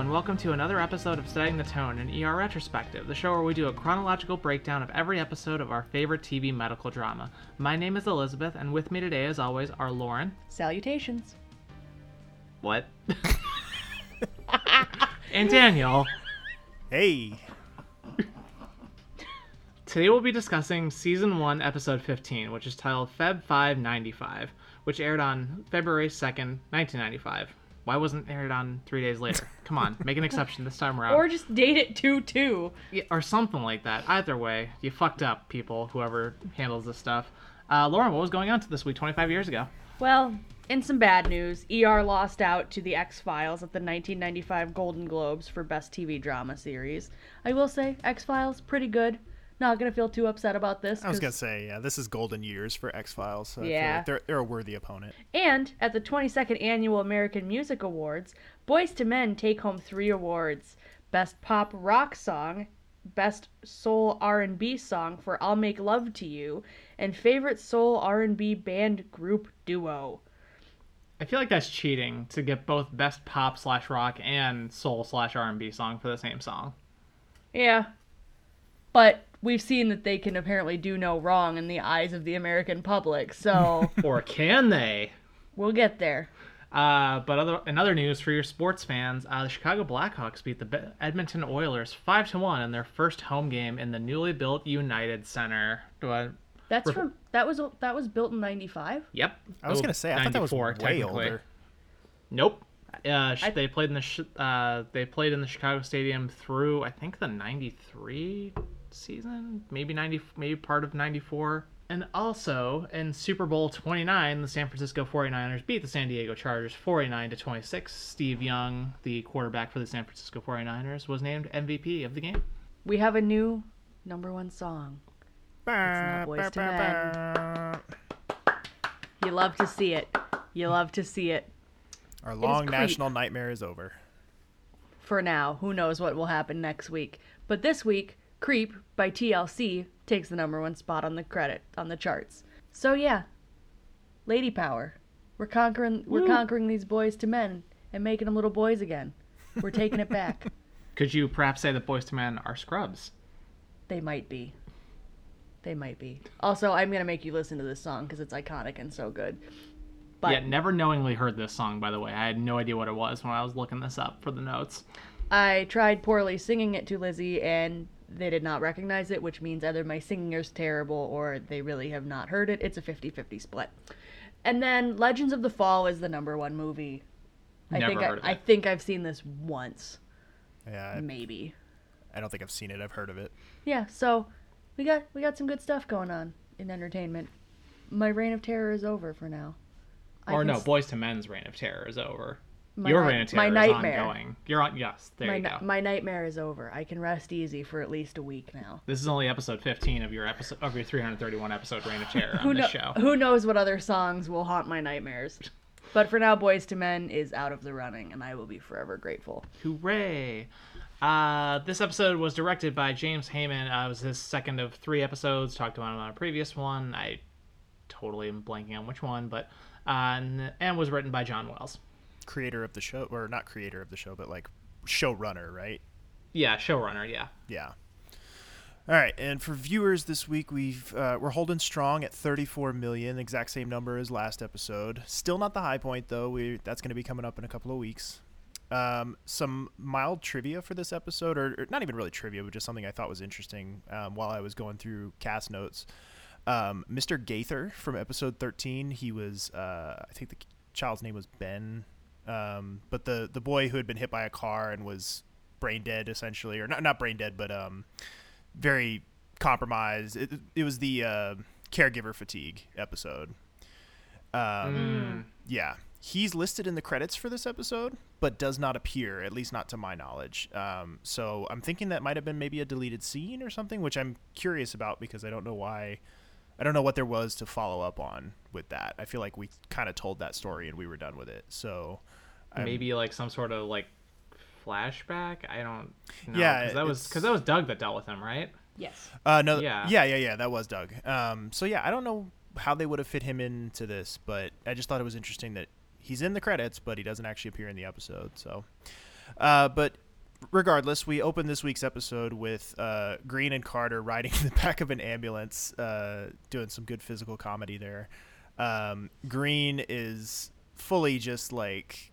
Hello, and welcome to another episode of Setting the Tone, an ER retrospective, the show where we do a chronological breakdown of every episode of our favorite TV medical drama. My name is Elizabeth, and with me today, as always, are Lauren. Salutations. What? and Daniel. Hey. Today we'll be discussing Season 1, Episode 15, which is titled Feb 5 95, which aired on February 2nd, 1995. Why wasn't it aired on three days later? Come on, make an exception this time around. Or just date it 2 2. Yeah, or something like that. Either way, you fucked up, people, whoever handles this stuff. Uh, Lauren, what was going on to this week 25 years ago? Well, in some bad news, ER lost out to The X Files at the 1995 Golden Globes for Best TV Drama Series. I will say, X Files, pretty good. Not gonna feel too upset about this. I was gonna say, yeah, this is golden years for X Files. So Yeah. like they're they're a worthy opponent. And at the 22nd Annual American Music Awards, Boyz II Men take home three awards: Best Pop Rock Song, Best Soul R&B Song for "I'll Make Love to You," and Favorite Soul R&B Band Group Duo. I feel like that's cheating to get both best pop slash rock and soul slash R&B song for the same song. Yeah, but we've seen that they can apparently do no wrong in the eyes of the American public, so or can they? we'll get there. Uh, but other in other news for your sports fans, uh, the Chicago Blackhawks beat the Edmonton Oilers five to one in their first home game in the newly built United Center. Do I- That's Rep- from that was that was built in '95. Yep. I was Oh, gonna say, I thought that was 94 way technically. older. Nope. Uh, sh- I- they played in the sh- uh, they played in the Chicago Stadium through I think the '93 season, maybe '90, maybe part of '94. And also in Super Bowl 29, the San Francisco 49ers beat the San Diego Chargers 49 to 26. Steve Young, the quarterback for the San Francisco 49ers, was named MVP of the game. We have a new number one song. not Boyz II Men. You love to see it. You love to see it. Our long Creep. national nightmare is over. For now, who knows what will happen next week? But this week, "Creep" by TLC takes the number one spot on the credit on the charts. So yeah, lady power. We're conquering. We're Woo. conquering these Boyz II Men and making them little boys again. We're taking it back. Could you perhaps say that Boyz II Men are scrubs? They might be. They might be. Also, I'm gonna make you listen to this song because it's iconic and so good. But yeah, never knowingly heard this song, by the way. I had no idea what it was when I was looking this up for the notes. I tried poorly singing it to Lizzie, and they did not recognize it, which means either my singing is terrible or they really have not heard it. It's a 50 50 split. And then Legends of the Fall is the number one movie. I think heard of I, I think I've seen this once, Yeah, I, maybe. I don't think I've seen it. I've heard of it. Yeah, so we got we got some good stuff going on in entertainment. My reign of terror is over for now. Or no, s- Boyz II Men's reign of terror is over. My Your night- my nightmare. is ongoing. You're on. Yes, there my, you go. my nightmare is over. I can rest easy for at least a week now. This is only episode 15 of your episode of your 331 episode reign of terror who, on kno- this show. who knows what other songs will haunt my nightmares. But for now, Boyz II Men is out of the running, and I will be forever grateful. Hooray! Uh, this episode was directed by James Hayman. Uh, it was his second of three episodes. Talked about him on a previous one. I totally am blanking on which one, but uh, and, and was written by John Wells. Creator of the show, or not creator of the show, but like showrunner, right? Yeah, showrunner. Yeah. Yeah. All right, and for viewers this week, we've uh, we're holding strong at 34 million, exact same number as last episode. Still not the high point though. We that's going to be coming up in a couple of weeks. Um, some mild trivia for this episode, or, or not even really trivia, but just something I thought was interesting um, while I was going through cast notes. Um, Mr. Gaither from episode 13, he was uh, I think the child's name was Ben, um, but the the boy who had been hit by a car and was brain dead essentially, or not not brain dead, but um, very compromised. It, it was the uh, caregiver fatigue episode. Um, Yeah, he's listed in the credits for this episode, but does not appear, at least not to my knowledge. Um, so I'm thinking that might have been maybe a deleted scene or something, which I'm curious about because I don't know why. I don't know what there was to follow up on with that. I feel like we kind of told that story and we were done with it. So I'm- Maybe like some sort of like flashback. I don't. know. Yeah, 'cause that was because that was Doug that dealt with him, right? Yes. Uh, no, Yeah. yeah, yeah, yeah, that was Doug. Um, so yeah, I don't know how they would have fit him into this, but I just thought it was interesting that he's in the credits, but he doesn't actually appear in the episode. So, Uh, but regardless, we open this week's episode with uh, Green and Carter riding in the back of an ambulance, uh, doing some good physical comedy there. Um, Green is fully just like.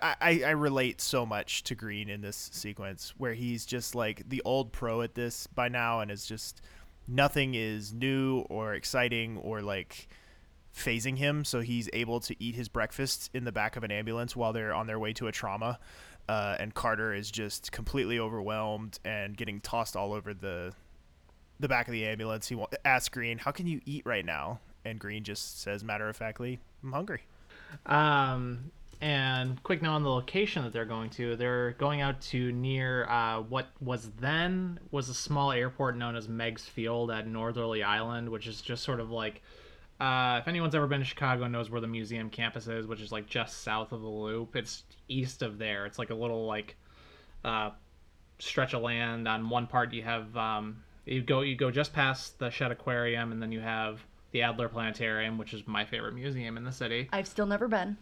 I, I, relate so much to Green in this sequence where he's just like the old pro at this by now and is just nothing is new or exciting or like phasing him so he's able to eat his breakfast in the back of an ambulance while they're on their way to a trauma uh, and Carter is just completely overwhelmed and getting tossed all over the the back of the ambulance. He asks Green, "How can you eat right now?" And Green just says, matter of factly, "I'm hungry." Um, and quick note on the location that they're going to. They're going out to near uh, what was then was a small airport known as Meigs Field at Northerly Island, which is just sort of like. Uh, if anyone's ever been to Chicago knows where the museum campus is, which is like just south of the Loop, it's east of there. It's like a little like uh, stretch of land. On one part, you have um, you go you go just past the Shedd Aquarium, and then you have the Adler Planetarium, which is my favorite museum in the city I've still never been.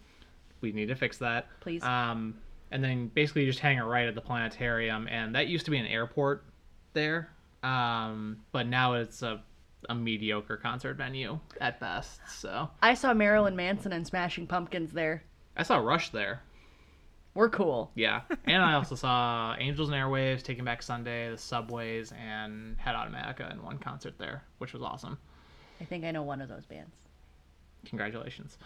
We need to fix that. Please. Um, and then basically you just hang it right at the planetarium, and that used to be an airport there, um, but now it's a, a mediocre concert venue at best. So I saw Marilyn Manson and Smashing Pumpkins there. I saw Rush there. We're cool. Yeah, and I also saw Angels and Airwaves, Taking Back Sunday, the Subways, and Head Automatica in one concert there, which was awesome. I think I know one of those bands. Congratulations.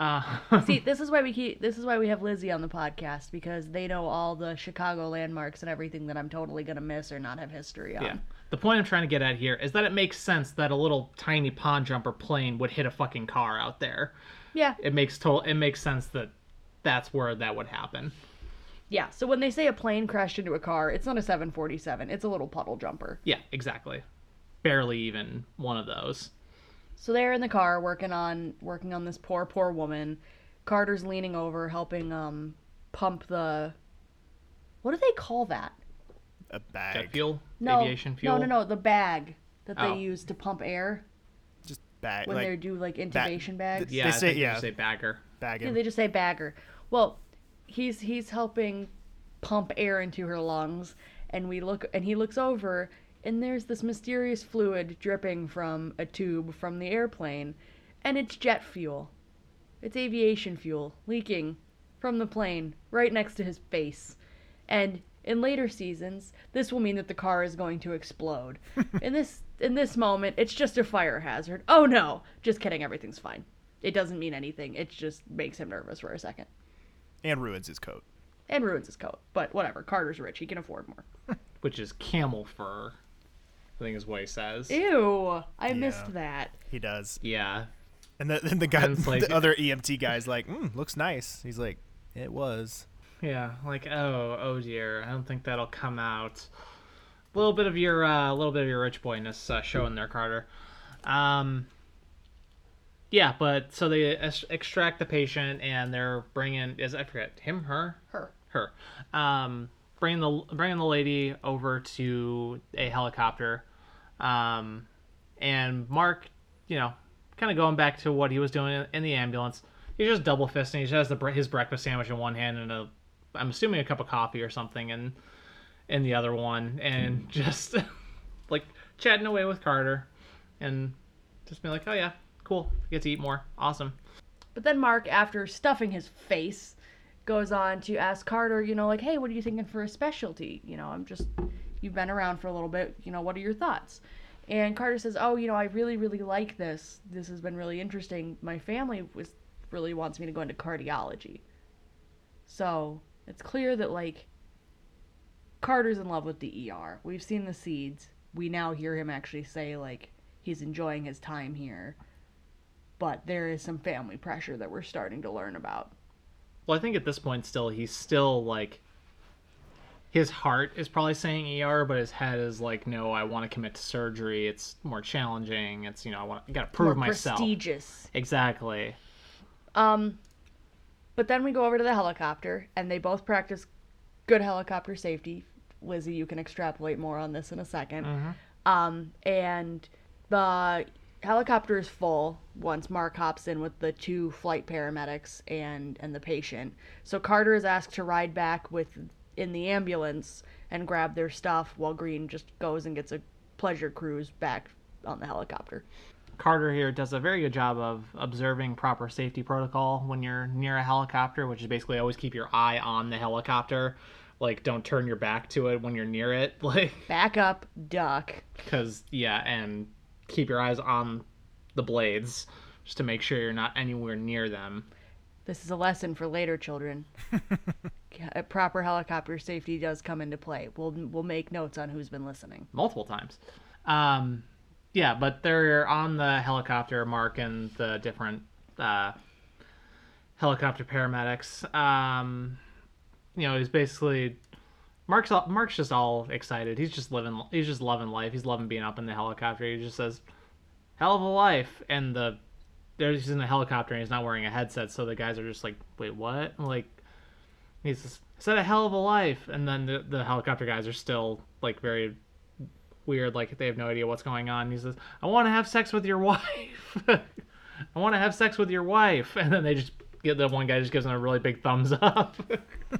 Uh, See, this is why we keep this is why we have Lizzie on the podcast because they know all the Chicago landmarks and everything that I'm totally gonna miss or not have history on. Yeah. The point I'm trying to get at here is that it makes sense that a little tiny pond jumper plane would hit a fucking car out there. Yeah. It makes total it makes sense that that's where that would happen. Yeah. So when they say a plane crashed into a car, it's not a 747. It's a little puddle jumper. Yeah, exactly. Barely even one of those. So they're in the car working on working on this poor poor woman. Carter's leaning over helping um pump the What do they call that? A Jet bag, fuel, No. aviation fuel. No, no, no, the bag that they Oh. use to pump air just bag, when like they do like intubation bags. Yeah, They say- think you yeah. just say bagger. bag Yeah, they just say bagger. Well, he's he's helping pump air into her lungs, and we look and he looks over, and there's this mysterious fluid dripping from a tube from the airplane, and it's jet fuel. It's aviation fuel leaking from the plane right next to his face. And in later seasons, this will mean that the car is going to explode. in this in this moment, it's just a fire hazard. Oh no, just kidding, everything's fine. It doesn't mean anything. It just makes him nervous for a second. and ruins his coat. And ruins his coat. But whatever, Carter's rich, he can afford more. Which is camel fur. I think is what he says. Ew, I Yeah. missed that. He does, Yeah. and the, then the guy, And like- the other EMT guy's like, mm, "Looks nice." He's like, "It was." Yeah, like oh, oh dear, I don't think that'll come out. A little bit of your, a uh, little bit of your rich boyness uh, showing there, Carter. Um, yeah, but so they ex- extract the patient and they're bringing is I forget him, her, Her. her, um, bringing the bringing the lady over to a helicopter, um, and Mark, you know, kind of going back to what he was doing in, the ambulance. He's just double fisting. He just has the his breakfast sandwich in one hand and a, I'm assuming a cup of coffee or something, and in the other one, and just like chatting away with Carter, and just being like, oh yeah, cool, get to eat more, awesome. But then Mark, after stuffing his face, goes on to ask Carter, you know, like, hey, what are you thinking for a specialty? You know, I'm just, you've been around for a little bit, you know, what are your thoughts? And Carter says, oh, you know, I really, really like this. This has been really interesting. My family was really wants me to go into cardiology. So it's clear that, like, Carter's in love with the ER. We've seen the seeds. We now hear him actually say, like, he's enjoying his time here but there is some family pressure that we're starting to learn about. Well, I think at this point, still, he's still like. His heart is probably saying ER, but his head is like, no, I want to commit to surgery. It's more challenging. It's you know, I want, I to prove More myself. prestigious. Exactly. Um, but then we go over to the helicopter, and they both practice good helicopter safety. Lizzie, you can extrapolate more on this in a 2nd Um, and the helicopter is full once Mark hops in with the two flight paramedics and and the patient. So Carter is asked to ride back with in the ambulance and grab their stuff while Green just goes and gets a pleasure cruise back on the helicopter. Carter here does a very good job of observing proper safety protocol when you're near a helicopter, which is basically always keep your eye on the helicopter. Like, don't turn your back to it when you're near it. Like, Back up, duck. because, yeah, and keep your eyes on the blades just to make sure you're not anywhere near them. This is a lesson for later children. Proper helicopter safety does come into play. We'll we'll make notes on who's been listening. multiple times. Um, yeah, but they're on the helicopter, Mark and the different uh, helicopter paramedics. Um, you know, he's basically Mark's all, Mark's just all excited. He's just living. He's just loving life. He's loving being up in the helicopter. He just says, "Hell of a life," and the there's he's in the helicopter and he's not wearing a headset, so the guys are just like, "Wait, what?" Like he says, "I said a hell of a life," and then the, the helicopter guys are still like very weird, like they have no idea what's going on. He says, "I want to have sex with your wife. I want to have sex with your wife," and then they just get the one guy just gives him a really big thumbs up.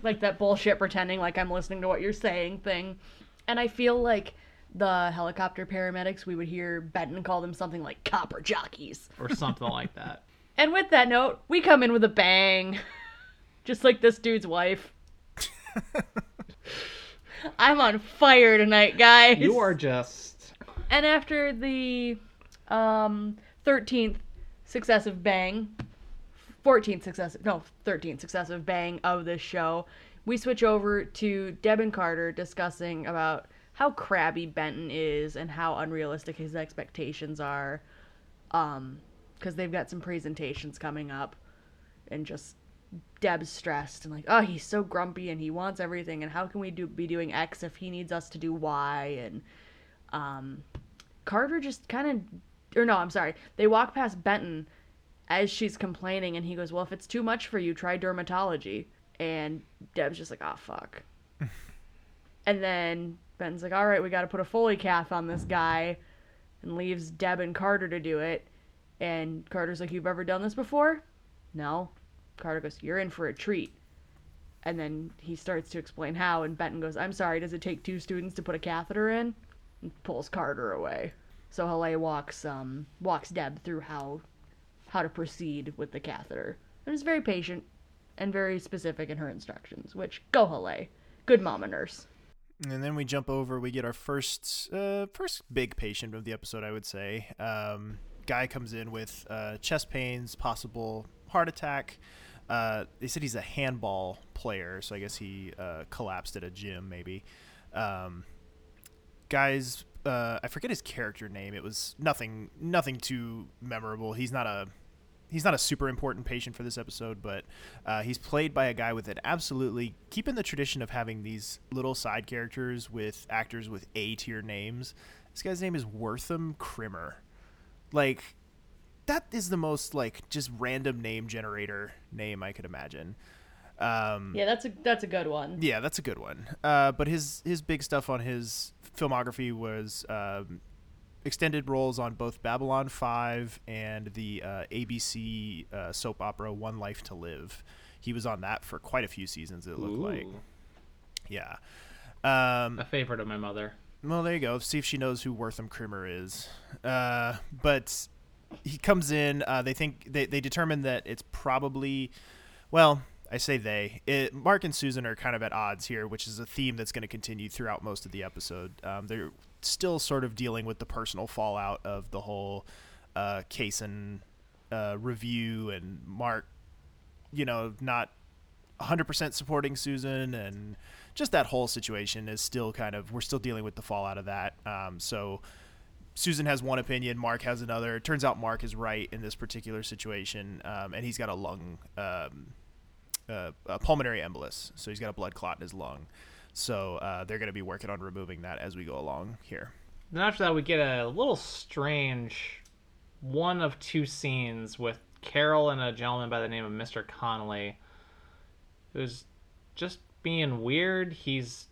like that bullshit pretending like I'm listening to what you're saying thing. And I feel like the helicopter paramedics, we would hear Benton call them something like copper jockeys. or something like that. And with that note, we come in with a bang. Just like this dude's wife. I'm on fire tonight, guys. You are just And after the um 13th successive bang, 14th successive, no, 13th successive bang of this show, we switch over to Deb and Carter discussing about how crabby Benton is and how unrealistic his expectations are. Um, because they've got some presentations coming up, and just Deb's stressed and like, oh, he's so grumpy and he wants everything, and how can we do be doing X if he needs us to do Y? And um, Carter just kind of, or no, I'm sorry, they walk past Benton as she's complaining, and he goes, well, if it's too much for you, try dermatology. And Deb's just like, oh fuck. and then Benton's like, all right, we got to put a Foley cath on this guy, and leaves Deb and Carter to do it. And Carter's like, you've ever done this before? No. Carter goes, you're in for a treat. And then he starts to explain how, and Benton goes, I'm sorry, does it take two students to put a catheter in? And pulls Carter away. So Haleh walks um walks Deb through how how to proceed with the catheter. And is very patient and very specific in her instructions, which go Haleh. Good mama nurse. And then we jump over. We get our first, uh, first big patient of the episode, I would say. Um, guy comes in with uh, chest pains, possible heart attack. Uh, they said he's a handball player, so I guess he uh, collapsed at a gym, maybe. Um, guys, uh, I forget his character name. It was nothing, nothing too memorable. He's not a he's not a super important patient for this episode, but uh, he's played by a guy with an absolutely keeping the tradition of having these little side characters with actors with A tier names. This guy's name is Wortham Krimmer. Like that is the most like just random name generator name I could imagine. Um, Yeah, that's a that's a good one. yeah, that's a good one. Uh, but his his big stuff on his filmography was um, extended roles on both Babylon Five and the uh, ABC uh, soap opera One Life to Live. He was on that for quite a few seasons. It looked like, yeah. Um, a favorite of my mother. well, there you go. See if she knows who Wortham Krimmer is. Uh, but he comes in. Uh, they think they they determine that it's probably, well, I say they. It, Mark and Susan are kind of at odds here, which is a theme that's going to continue throughout most of the episode. Um, they're still sort of dealing with the personal fallout of the whole uh, case and uh, review, and Mark, you know, not 100% supporting Susan and just that whole situation is still kind of we're still dealing with the fallout of that. Um, so Susan has one opinion, Mark has another. It turns out Mark is right in this particular situation, um, and he's got a lung, um, uh, a pulmonary embolus, so he's got a blood clot in his lung. So uh, they're going to be working on removing that as we go along here. Then after that, we get a little strange one of two scenes with Carol and a gentleman by the name of Mr. Connolly, who's just being weird. He's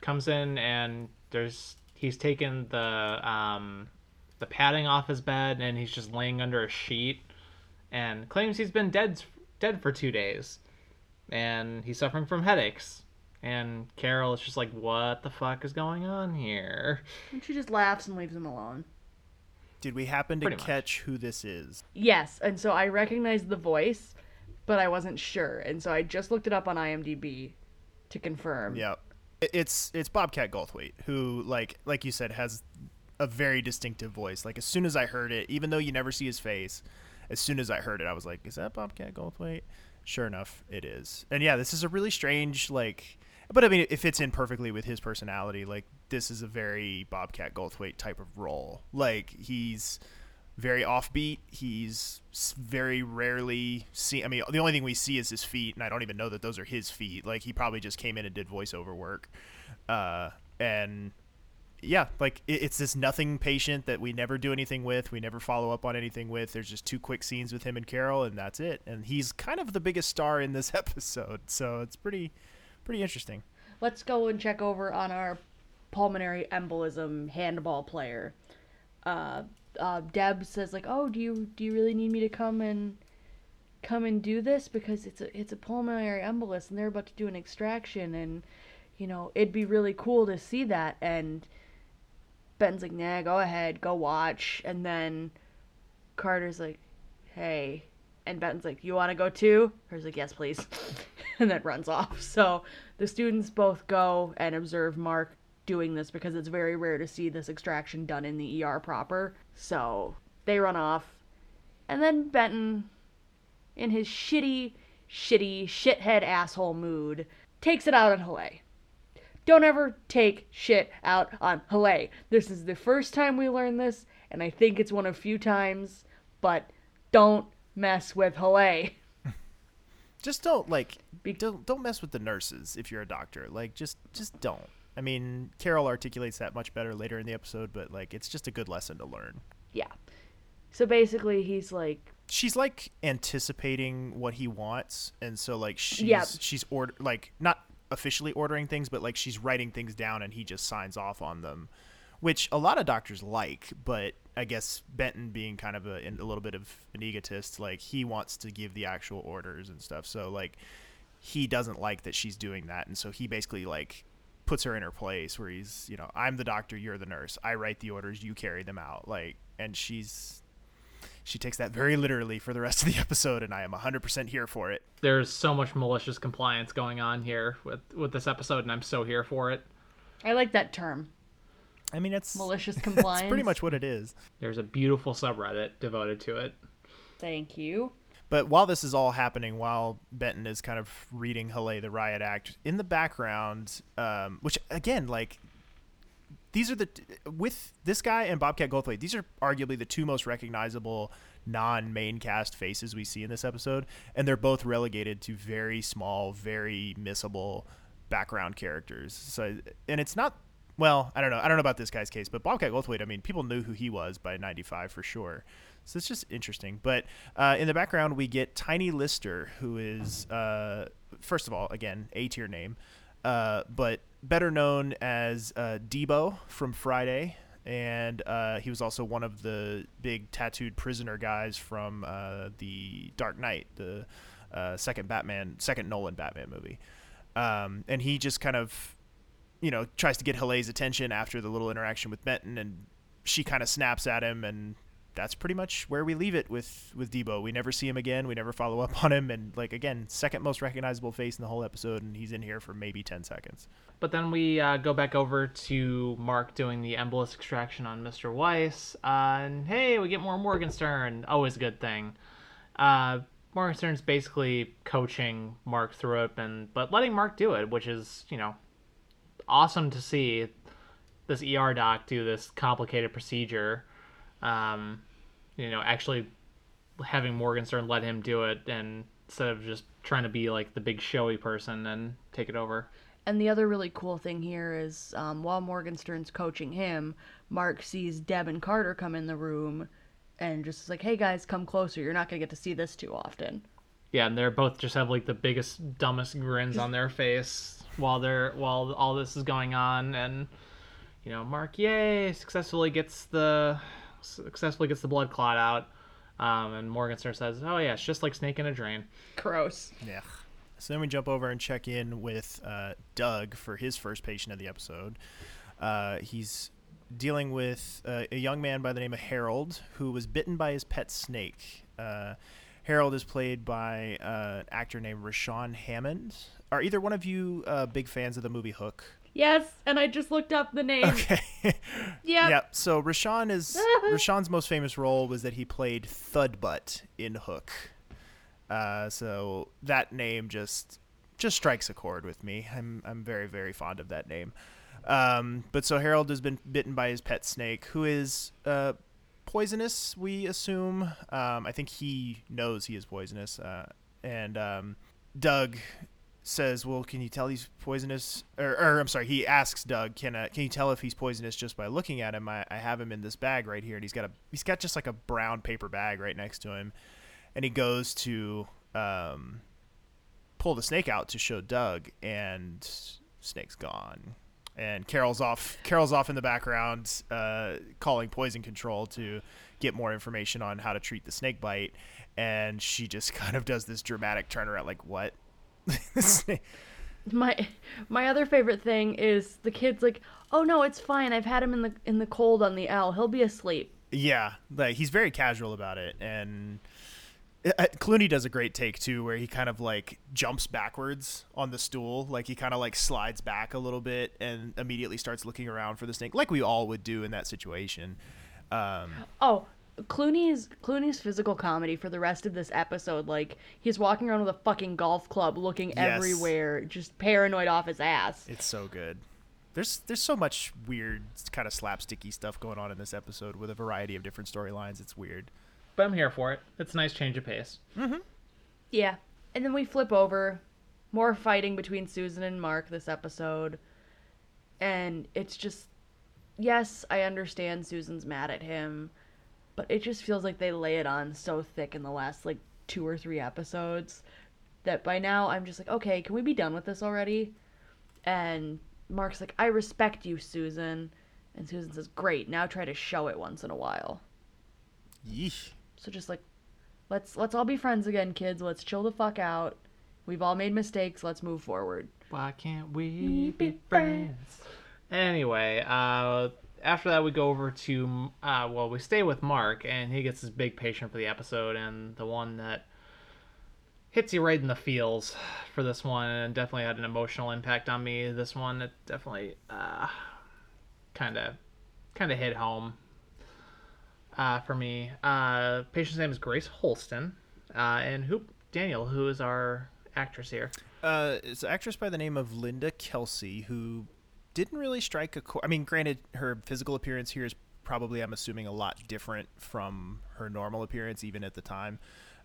comes in and there's he's taken the um, the padding off his bed and he's just laying under a sheet and claims he's been dead dead for two days and he's suffering from headaches and carol is just like what the fuck is going on here And she just laughs and leaves him alone. Did we happen to Pretty much. catch who this is? Yes, and so I recognized the voice, but I wasn't sure, and so I just looked it up on IMDb to confirm. Yeah, It- it's it's Bobcat Goldthwait who, like like you said, has a very distinctive voice. Like as soon as I heard it, even though you never see his face, as soon as I heard it, I was like, "Is that Bobcat Goldthwait?" Sure enough, it is. And yeah, this is a really strange like. But I mean, it fits in perfectly with his personality. Like this is a very Bobcat Goldthwait type of role. Like he's very offbeat. He's very rarely see. I mean, the only thing we see is his feet, and I don't even know that those are his feet. Like he probably just came in and did voiceover work, uh, and yeah, like it, it's this nothing patient that we never do anything with. We never follow up on anything with. There's just two quick scenes with him and Carol, and that's it. And he's kind of the biggest star in this episode, so it's pretty, pretty interesting. Let's go and check over on our pulmonary embolism handball player. Uh, uh, Deb says like, "Oh, do you do you really need me to come and come and do this because it's a it's a pulmonary embolus and they're about to do an extraction and you know it'd be really cool to see that." And Ben's like, "Nah, go ahead, go watch." And then Carter's like, "Hey." And Ben's like, "You want to go too?" Her's like, "Yes, please," and then runs off. So the students both go and observe Mark doing this because it's very rare to see this extraction done in the ER proper. So they run off. And then Benton, in his shitty, shitty, shithead asshole mood, takes it out on Haleh. Don't ever take shit out on Haleh. This is the first time we learn this, and I think it's one of few times, but don't mess with Haleh. Just don't like Be- don't don't mess with the nurses if you're a doctor. Like just just don't. I mean, Carol articulates that much better later in the episode, but like it's just a good lesson to learn. Yeah. So basically, he's like, she's like anticipating what he wants and so like she's Yeah. she's order like not officially ordering things but like she's writing things down and he just signs off on them which a lot of doctors like but i guess benton being kind of a, a little bit of an egotist like he wants to give the actual orders and stuff. So like he doesn't like that she's doing that. And so he basically like puts her in her place where he's you know i'm the doctor you're the nurse. I write the orders you carry them out. Like and she's she takes that very literally for the rest of the episode and i am 100% here for it. There's so much malicious compliance going on here with with this episode and i'm so here for it. I like that term, i mean it's malicious it's pretty much what it is there's a beautiful subreddit devoted to it Thank you. but while this is all happening while benton is kind of reading Haleh the riot act in the background um, which again like these are the with this guy and Bobcat Goldthwait. These are arguably the two most recognizable non-main cast faces we see in this episode, and they're both relegated to very small, very missable background characters. So, and it's not. Well, I don't know. I don't know about this guy's case, but Bobcat Goldthwait. I mean, people knew who he was by '95 for sure. So it's just interesting. But uh, in the background, we get Tiny Lister, who is, uh, first of all, again, A tier name, uh, but better known as uh, Debo from Friday. And uh, he was also one of the big tattooed prisoner guys from uh, the Dark Knight, the second Batman, second Nolan Batman movie. Um, and he just kind of, you know, tries to get Haleh's attention after the little interaction with Benton, and she kind of snaps at him, and that's pretty much where we leave it with with Debo. We never see him again. We never follow up on him, and like again, second most recognizable face in the whole episode, and he's in here for maybe ten seconds. But then we uh, go back over to Mark doing the embolus extraction on Mr. Weiss. Uh, and hey, we get more Morgenstern. Always a good thing. Uh, Morgenstern's basically coaching Mark through it, and but letting Mark do it, which is you know awesome to see. This ER doc do this complicated procedure. Um, you know, actually having Morgenstern let him do it, and instead of just trying to be like the big showy person and take it over. And the other really cool thing here is um, while Morgenstern's coaching him, Mark sees Deb and Carter come in the room and just is like, hey guys, come closer. You're not going to get to see this too often. Yeah, and they're both just have like the biggest, dumbest grins on their face while they're while all this is going on, and you know, Mark, yay, successfully gets the successfully gets the blood clot out. Um, and Morgenstern says, "Oh yeah, it's just like snake in a drain." Gross. Yeah. So then we jump over and check in with uh, Doug for his first patient of the episode. Uh, he's dealing with uh, a young man by the name of Harold who was bitten by his pet snake. Uh, Harold is played by uh, an actor named Raushan Hammond. Are either one of you uh, big fans of the movie Hook? Yes, and I just looked up the name. Okay. Yep. Yeah. So Raushan is Raushan's most famous role was that he played Thudbutt in Hook. Uh, so that name just just strikes a chord with me. I'm I'm very very fond of that name. Um, but so Harold has been bitten by his pet snake, who is uh, poisonous. We assume. Um, I think he knows he is poisonous. Uh, and um, Doug says, "Well, can you tell he's poisonous?" Or, or I'm sorry, he asks Doug, "Can uh, can you tell if he's poisonous just by looking at him?" I, I have him in this bag right here, and he's got a he's got just like a brown paper bag right next to him, and he goes to um, pull the snake out to show Doug, and snake's gone. And Carol's off. Carol's off in the background, uh, calling poison control to get more information on how to treat the snake bite. And she just kind of does this dramatic turnaround, like, "What?" My my other favorite thing is the kid's like, "Oh no, it's fine. I've had him in the in the cold on the L. He'll be asleep." Yeah, like he's very casual about it, and Clooney does a great take too, where he kind of like jumps backwards on the stool, like he kind of like slides back a little bit and immediately starts looking around for the snake, like we all would do in that situation. Um, Oh, Clooney's Clooney's physical comedy for the rest of this episode, like he's walking around with a fucking golf club, looking Yes. everywhere, just paranoid off his ass. it's so good. There's there's so much weird kind of slapsticky stuff going on in this episode with a variety of different storylines. It's weird. But I'm here for it. It's a nice change of pace. Mm-hmm. Yeah, and then we flip over, more fighting between Susan and Mark this episode, and it's just, yes, I understand Susan's mad at him, but it just feels like they lay it on so thick in the last like two or three episodes that by now I'm just like, okay, can we be done with this already? And Mark's like, I respect you, Susan. And Susan says, Great, now try to show it once in a while. Yeesh. So just like let's let's all be friends again, kids. Let's chill the fuck out. We've all made mistakes. Let's move forward. Why can't we be friends? Anyway, uh, after that we go over to uh, well, we stay with Mark, and he gets his big patient for the episode, and the one that hits you right in the feels for this one, and definitely had an emotional impact on me. This one, it definitely kind of kind of hit home uh, for me. Uh, patient's name is Grace Holston, uh, and who Daniel, who is our actress here. Uh, it's an actress by the name of Linda Kelsey who didn't really strike a chord. I mean, granted, her physical appearance here is probably, I'm assuming, a lot different from her normal appearance, even at the time.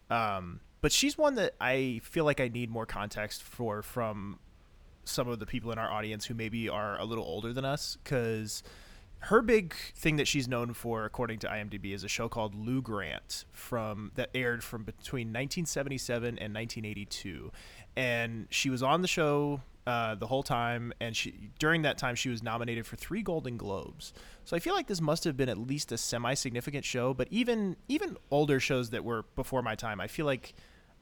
Um, but she's one that I feel like I need more context for from some of the people in our audience who maybe are a little older than us, because her big thing that she's known for, according to IMDb, is a show called Lou Grant from that aired from between 1977 and 1982, and she was on the show uh, the whole time, and she during that time she was nominated for three Golden Globes. So I feel like this must have been at least a semi-significant show. But even even older shows that were before my time, I feel like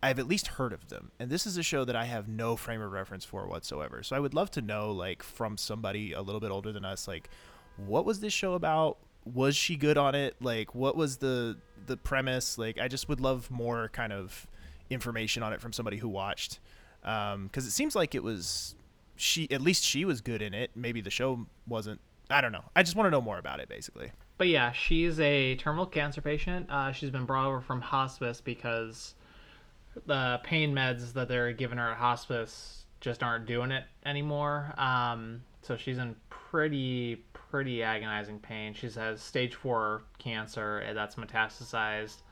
I've at least heard of them. And this is a show that I have no frame of reference for whatsoever. So I would love to know, like, from somebody a little bit older than us, like, what was this show about? Was she good on it? Like, what was the the premise? Like, I just would love more kind of information on it from somebody who watched, because it seems like it was she. At least she was good in it. Maybe the show wasn't. I don't know. I just want to know more about it, basically. But yeah, she's a terminal cancer patient. Uh, she's been brought over from hospice because the pain meds that they're giving her at hospice just aren't doing it anymore. Um, so she's in pretty pretty agonizing pain. She has stage four cancer and that's metastasized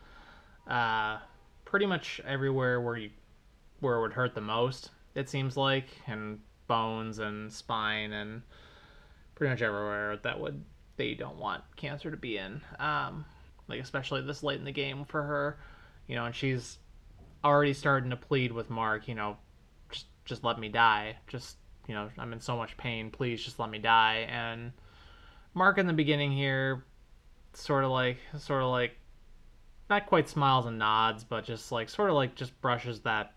uh, pretty much everywhere where you where it would hurt the most. It seems like, and bones and spine and pretty much everywhere that would they don't want cancer to be in. Um, like especially this late in the game for her, you know, and she's already starting to plead with Mark, you know, just just let me die. Just you know, I'm in so much pain. Please just let me die. And Mark in the beginning here sort of like sort of like not quite smiles and nods, but just like sort of like just brushes that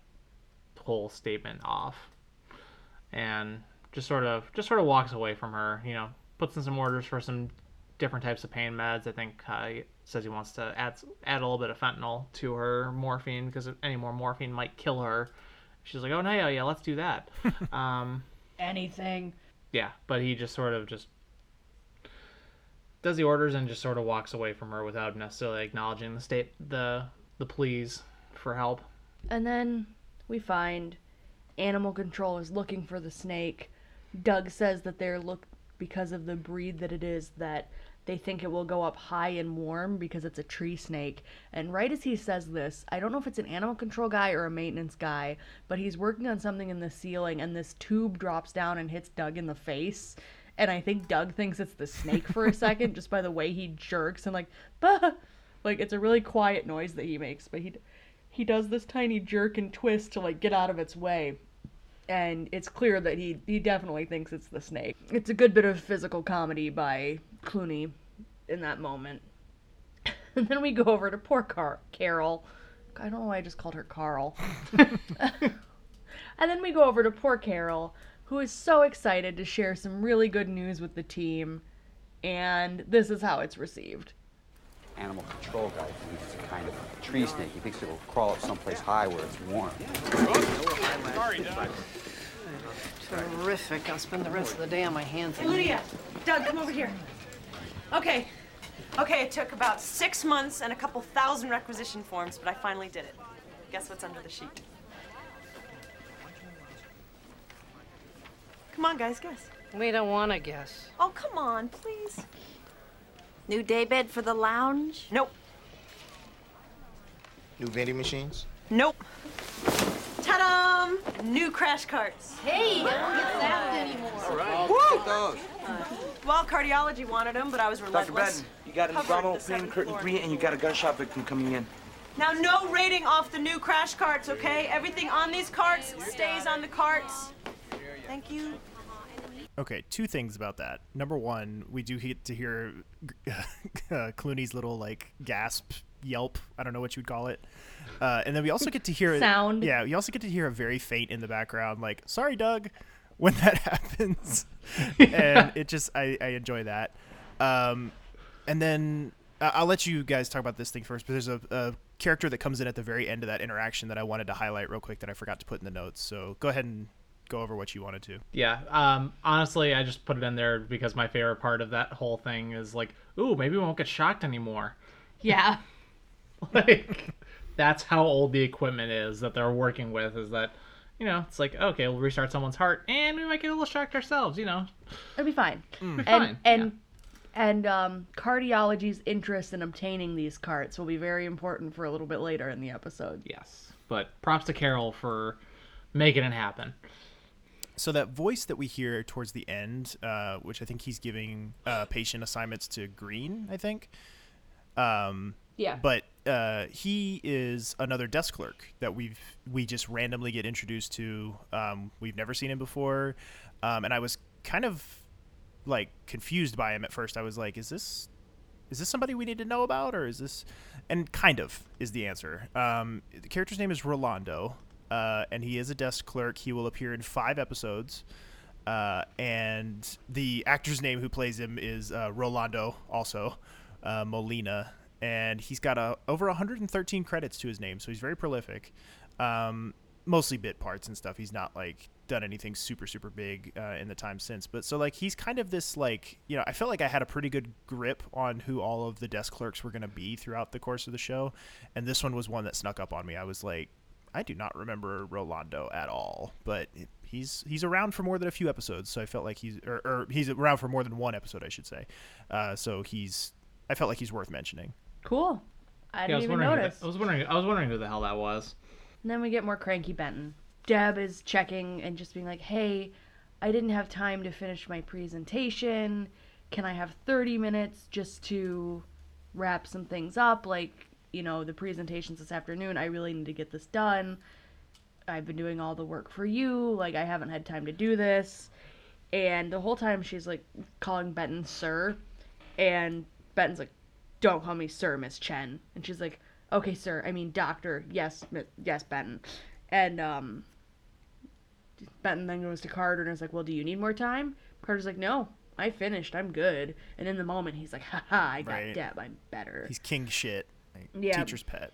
whole statement off, and just sort of just sort of walks away from her. You know, puts in some orders for some different types of pain meds. I think uh, he says he wants to add add a little bit of fentanyl to her morphine because any more morphine might kill her. She's like, oh no, yeah, yeah, let's do that. um, Anything. yeah, but he just sort of just does the orders and just sort of walks away from her without necessarily acknowledging the state the the pleas for help. And then we find animal control is looking for the snake. Doug says that they're look because of the breed that it is that they think it will go up high and warm because it's a tree snake. And right as he says this, I don't know if it's an animal control guy or a maintenance guy, but he's working on something in the ceiling and this tube drops down and hits Doug in the face. And I think Doug thinks it's the snake for a second just by the way he jerks and like, bah! like it's a really quiet noise that he makes, but he he does this tiny jerk and twist to like get out of its way and it's clear that he he definitely thinks it's the snake. It's a good bit of physical comedy by Clooney in that moment. and then we go over to poor Car- Carol. I don't know why I just called her Carl. and then we go over to poor Carol, who is so excited to share some really good news with the team, and this is how it's received. Animal control guy thinks it's a kind of tree snake. He thinks it will crawl up someplace high where it's warm. Terrific. I'll spend the rest of the day on my hands. and Lydia, Doug, come over here. Okay, okay, it took about six months and a couple thousand requisition forms, but I finally did it. Guess what's under the sheet? Come on, guys, guess. We don't want to guess. Oh, come on, please. New daybed for the lounge? Nope, New vending machines? nope. Ta-da! New crash carts. Hey, I don't get that anymore. Those. Well, cardiology wanted them, but I was Dr. relentless. Benton, you got an Covered abdominal pain, curtain floor. three, and you got a gunshot victim coming in. Now, no rating off the new crash carts, okay? Everything on these carts stays on the carts. Thank you. Okay, two things about that. Number one, we do get to hear uh, Clooney's little like gasp, yelp. I don't know what you'd call it. Uh, and then we also get to hear Sound. Yeah, we also get to hear a very faint in the background, like "Sorry, Doug," when that happens, and it just I, I enjoy that. Um, and then I- I'll let you guys talk about this thing first. But there's a, a character that comes in at the very end of that interaction that I wanted to highlight real quick that I forgot to put in the notes. So go ahead and go over what you wanted to. Yeah. Um, honestly, I just put it in there because my favorite part of that whole thing is like, ooh, maybe we won't get shocked anymore. Yeah. like, that's how old the equipment is that they're working with. Is that, you know, it's like okay, we'll restart someone's heart, and we might get a little shocked ourselves. You know, It'll be fine. It'll be and fine. and yeah. and um, cardiology's interest in obtaining these carts will be very important for a little bit later in the episode. yes, but props to Carol for making it happen. So that voice that we hear towards the end, uh, which I think he's giving uh, patient assignments to Green, I think. Um, Yeah. but uh, he is another desk clerk that we've we just randomly get introduced to. Um, we've never seen him before, um, and I was kind of like confused by him at first. I was like, "Is this is this somebody we need to know about, or is this?" And kind of is the answer. Um, the character's name is Rolando, uh, and he is a desk clerk. He will appear in five episodes. Uh, and the actor's name who plays him is uh, Rolando, also uh, Molina, and he's got a, over 113 credits to his name, so he's very prolific. Um, mostly bit parts and stuff. He's not like done anything super super big uh, in the time since. But so like he's kind of this like you know I felt like I had a pretty good grip on who all of the desk clerks were going to be throughout the course of the show, and this one was one that snuck up on me. I was like. I do not remember Rolando at all, but he's he's around for more than a few episodes, so I felt like he's or, or he's around for more than one episode, I should say. Uh, so he's I felt like he's worth mentioning. Cool. I Yeah, didn't was even wondering. Who notice. that, I was wondering. I was wondering who the hell that was. And then we get more cranky Benton. Deb is checking and just being like, hey, I didn't have time to finish my presentation. Can I have 30 minutes just to wrap some things up? Like, you know, the presentations this afternoon, I really need to get this done. I've been doing all the work for you. Like, I haven't had time to do this. And the whole time she's like calling Benton sir. And Benton's like, "Don't call me sir, Miss Chen." And she's like, "Okay, sir. I mean doctor. Yes, mi- yes, Benton." And um, Benton then goes to Carter and is like, "Well, do you need more time?" Carter's like, "No, I finished. I'm good." And in the moment, he's like, "Ha ha! I got Right. Deb. I'm better." He's king shit. Like, Yeah. Teacher's pet.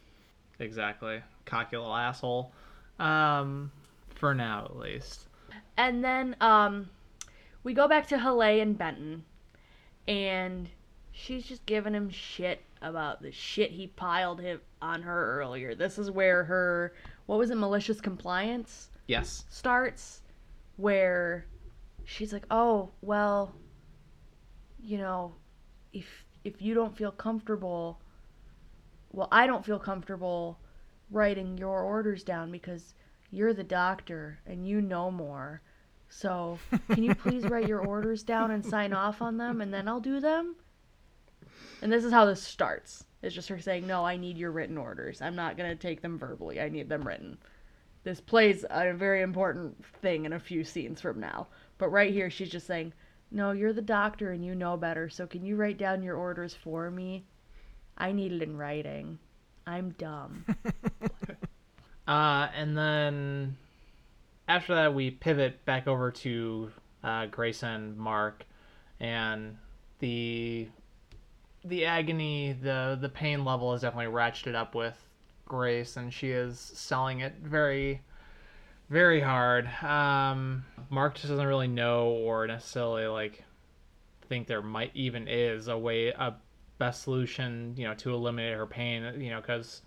Exactly. Cocky little asshole. Um, for now at least. And then um, we go back to Haleh and Benton, and she's just giving him shit about the shit he piled him on her earlier. This is where her what was it, malicious compliance Yes. starts, where she's like, "Oh, well, you know, if if you don't feel comfortable, well, I don't feel comfortable writing your orders down because you're the doctor and you know more. So, can you please write your orders down and sign off on them and then I'll do them?" And this is how this starts. It's just her saying, "No, I need your written orders. I'm not going to take them verbally. I need them written." This plays a very important thing in a few scenes from now. But right here she's just saying, "No, you're the doctor and you know better. So can you write down your orders for me? I need it in writing. I'm dumb." Uh, and then after that, we pivot back over to uh, Grayson, Mark, and the the agony, the the pain level is definitely ratcheted up with Grace, and she is selling it very, very hard. Um, Mark just doesn't really know or necessarily like think there might even is a way a best solution, you know, to eliminate her pain, you know, because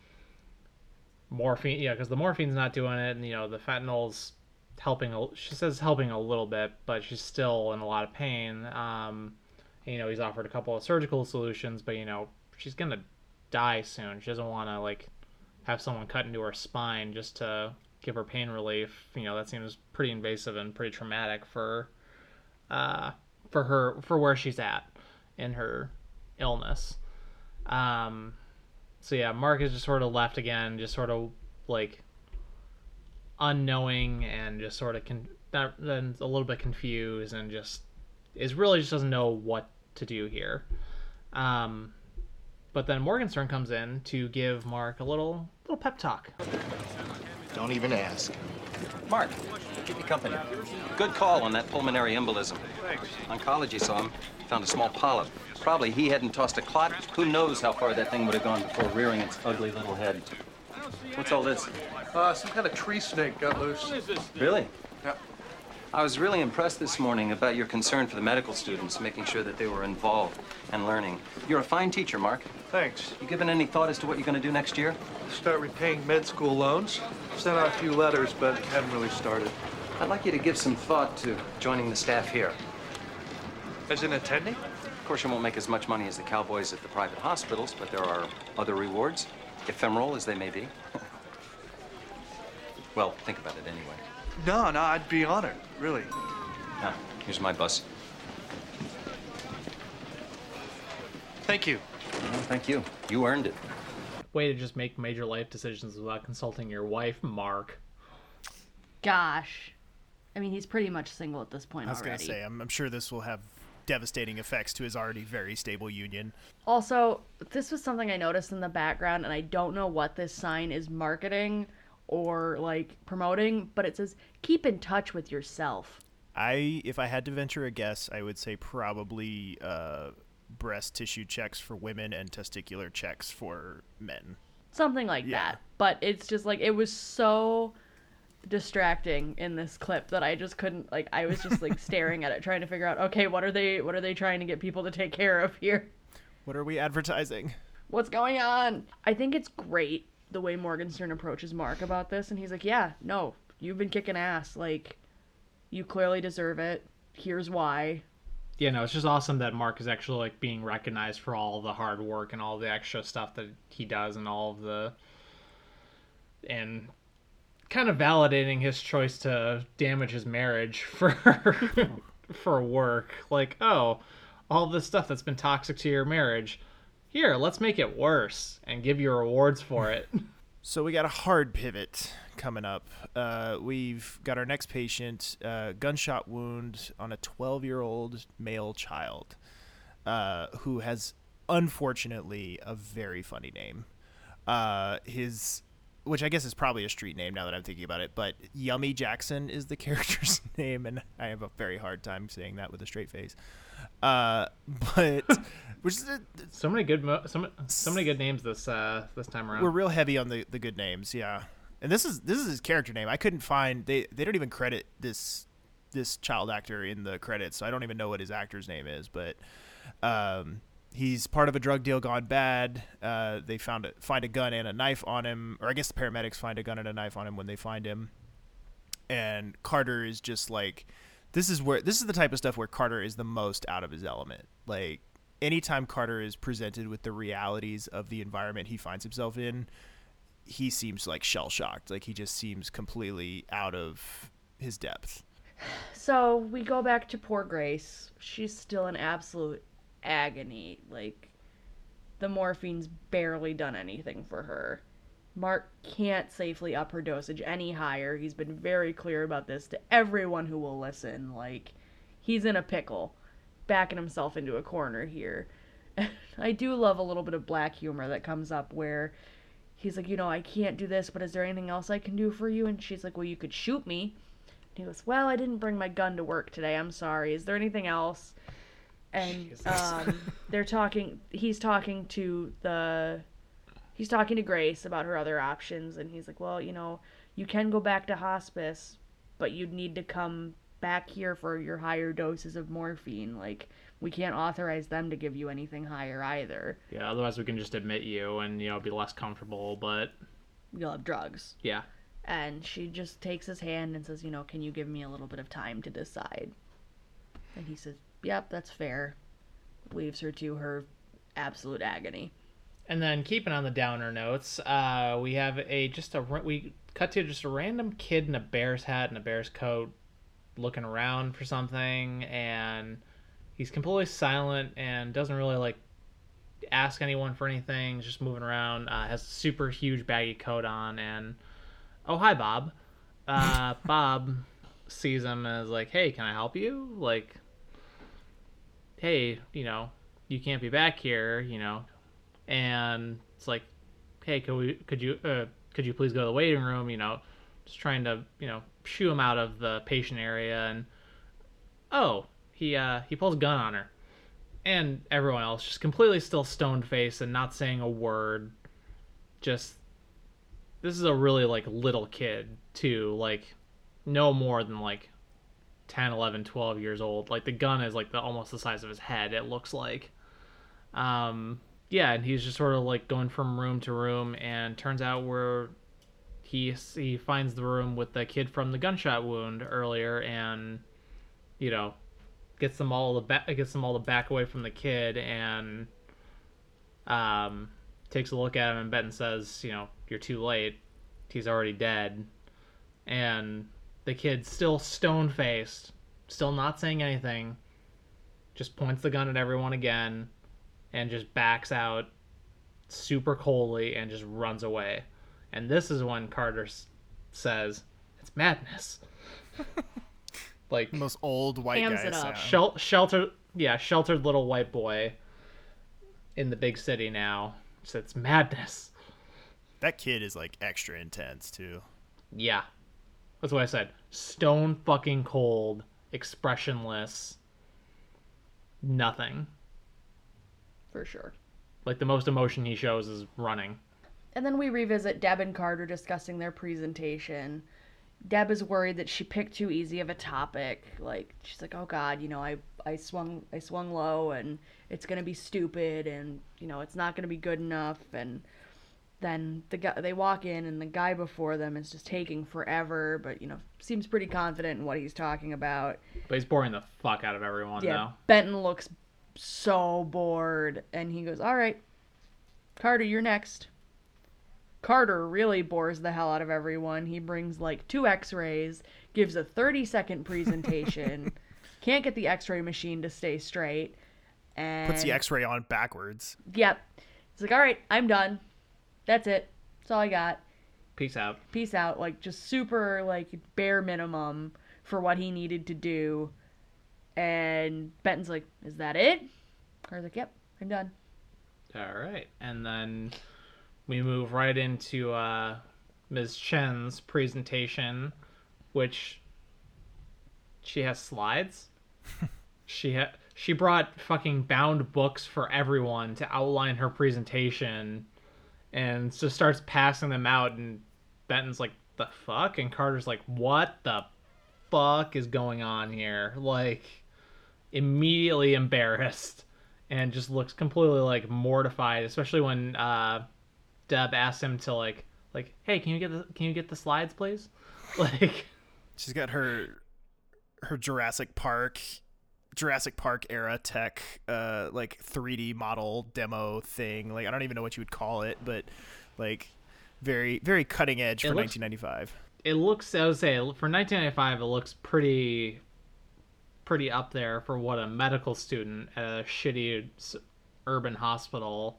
morphine yeah because the morphine's not doing it and you know the fentanyl's helping she says helping a little bit but she's still in a lot of pain. Um you know he's offered a couple of surgical solutions but you know she's gonna die soon. She doesn't want to like have someone cut into her spine just to give her pain relief. You know that seems pretty invasive and pretty traumatic for uh for her for where she's at in her illness um so yeah, Mark is just sort of left again, just sort of like unknowing and just sort of con- that, then a little bit confused and just is really just doesn't know what to do here. Um, but then Morgenstern comes in to give Mark a little little pep talk. Don't even ask. Mark, keep me company. Good call on that pulmonary embolism. Thanks. Oncology saw him, found a small polyp. Probably he hadn't tossed a clot. Who knows how far that thing would have gone before rearing its ugly little head. What's all this? Uh, some kind of tree snake got loose. Really? Yeah. I was really impressed this morning about your concern for the medical students, making sure that they were involved and learning. You're a fine teacher, Mark. Thanks. You given any thought as to what you're going to do next year? Start repaying med school loans. Sent out a few letters, but haven't really started. I'd like you to give some thought to joining the staff here. As an attending? Of course, you won't make as much money as the cowboys at the private hospitals, but there are other rewards, ephemeral as they may be. well, think about it anyway. No, no, I'd be honored, really. Ah, here's my bus. Thank you. Well, thank you. You earned it. Way to just make major life decisions without consulting your wife, Mark. Gosh. I mean, he's pretty much single at this point I was gonna say, I'm, I'm sure this will have devastating effects to his already very stable union. Also, this was something I noticed in the background, and I don't know what this sign is marketing or like promoting, but it says keep in touch with yourself. I, if I had to venture a guess, I would say probably uh, breast tissue checks for women and testicular checks for men. Something like Yeah. that. But it's just like it was so distracting in this clip that I just couldn't like I was just like staring at it trying to figure out okay, what are they what are they trying to get people to take care of here? What are we advertising? What's going on? I think it's great the way Morgenstern approaches Mark about this and he's like, "Yeah, no, you've been kicking ass. Like you clearly deserve it. Here's why." Yeah, no, it's just awesome that Mark is actually like being recognized for all the hard work and all the extra stuff that he does and all of the and kind of validating his choice to damage his marriage for for work. Like, oh, all this stuff that's been toxic to your marriage. Here, let's make it worse and give you rewards for it. So we got a hard pivot coming up. Uh, we've got our next patient, uh, gunshot wound on a 12-year-old male child, uh, who has unfortunately a very funny name. Uh, his, which I guess is probably a street name now that I'm thinking about it, but Yummy Jackson is the character's name, and I have a very hard time saying that with a straight face. Uh, but which is a, So many good, mo- so, so many good names this uh this time around. we're real heavy on the, the good names, yeah. And this is this is his character name. I couldn't find they they don't even credit this this child actor in the credits, so I don't even know what his actor's name is. But um, he's part of a drug deal gone bad. Uh, they found a, find a gun and a knife on him, or I guess the paramedics find a gun and a knife on him when they find him. And Carter is just like, this is where this is the type of stuff where Carter is the most out of his element. Like anytime Carter is presented with the realities of the environment he finds himself in, he seems like shell shocked. Like he just seems completely out of his depth. So we go back to poor Grace. She's still in absolute agony. Like, the morphine's barely done anything for her. Mark can't safely up her dosage any higher. He's been very clear about this to everyone who will listen. Like, he's in a pickle, backing himself into a corner here. I do love a little bit of black humor that comes up where he's like, you know, I can't do this, but is there anything else I can do for you? And she's like, well, you could shoot me. And he goes, well, I didn't bring my gun to work today. I'm sorry. Is there anything else? And um, they're talking. He's talking to the. He's talking to Grace about her other options, and he's like, well, you know, you can go back to hospice, but you'd need to come back here for your higher doses of morphine. Like, we can't authorize them to give you anything higher either. yeah, otherwise we can just admit you and you know be less comfortable. But You'll have drugs. yeah, And she just takes his hand and says, you know, can you give me a little bit of time to decide? And he says, yep, that's fair. Leaves her to her absolute agony. And then keeping on the downer notes, uh, we have a just a we cut to just a random kid in a bear's hat and a bear's coat, looking around for something, and he's completely silent and doesn't really like ask anyone for anything. Just moving around, uh, has a super huge baggy coat on, and oh hi Bob, uh, Bob sees him and is like, hey, can I help you? Like, hey, you know, you can't be back here, you know, and it's like, hey, could we, could you, uh, could you please go to the waiting room? You know, just trying to, you know, shoo him out of the patient area, and oh, he, uh, he pulls a gun on her, and everyone else just completely still stone faced and not saying a word. Just, this is a really like little kid too, like, no more than like 10 11 12 years old. Like the gun is like the almost the size of his head it looks like. Um yeah and he's just sort of like going from room to room and turns out where he he finds the room with the kid from the gunshot wound earlier and you know gets them all the back gets them all to back away from the kid and um takes a look at him and Benton says you know you're too late he's already dead and the kid still stone faced, still not saying anything, just points the gun at everyone again, and just backs out super coldly and just runs away. And this is when Carter s- says, "It's madness." like Most old white Hams guy it up. shel- sheltered, yeah, sheltered little white boy in the big city now. So it's madness. That kid is like extra intense too. Yeah. That's what I said. Stone fucking cold, expressionless, nothing. For sure. Like the most emotion he shows is running. And then we revisit Deb and Carter discussing their presentation. Deb is worried that she picked too easy of a topic. Like she's like, "Oh God, you know, I I swung I swung low, and it's gonna be stupid, and you know, it's not gonna be good enough." And then the guy they walk in, and the guy before them is just taking forever, but you know, seems pretty confident in what he's talking about. But he's boring the fuck out of everyone Yeah, now. Benton looks so bored, and he goes, "All right, Carter, you're next." Carter really bores the hell out of everyone. He brings like two X-rays, gives a 30-second presentation, can't get the X-ray machine to stay straight, and Puts the X-ray on backwards. Yep, he's like, "All right, I'm done. That's it. That's all I got. Peace out. Peace out." Like just super like bare minimum for what he needed to do. And Benton's like, "Is that it?" Carter's like, "Yep, I'm done." All right, and then we move right into uh, Ms. Chen's presentation, which she has slides. she ha- she brought fucking bound books for everyone to outline her presentation, and just starts passing them out. And Benton's like, "The fuck?" and Carter's like, "What the fuck is going on here?" Like, immediately embarrassed, and just looks completely like mortified, especially when uh, Deb asks him to like, like, "Hey, can you get the can you get the slides, please?" Like, She's got her her Jurassic Park Jurassic Park era tech uh like 3D model demo thing. Like I don't even know what you would call it, but like very very cutting edge for looks- 1995. it looks I would say for 1995 it looks pretty pretty up there for what a medical student at a shitty urban hospital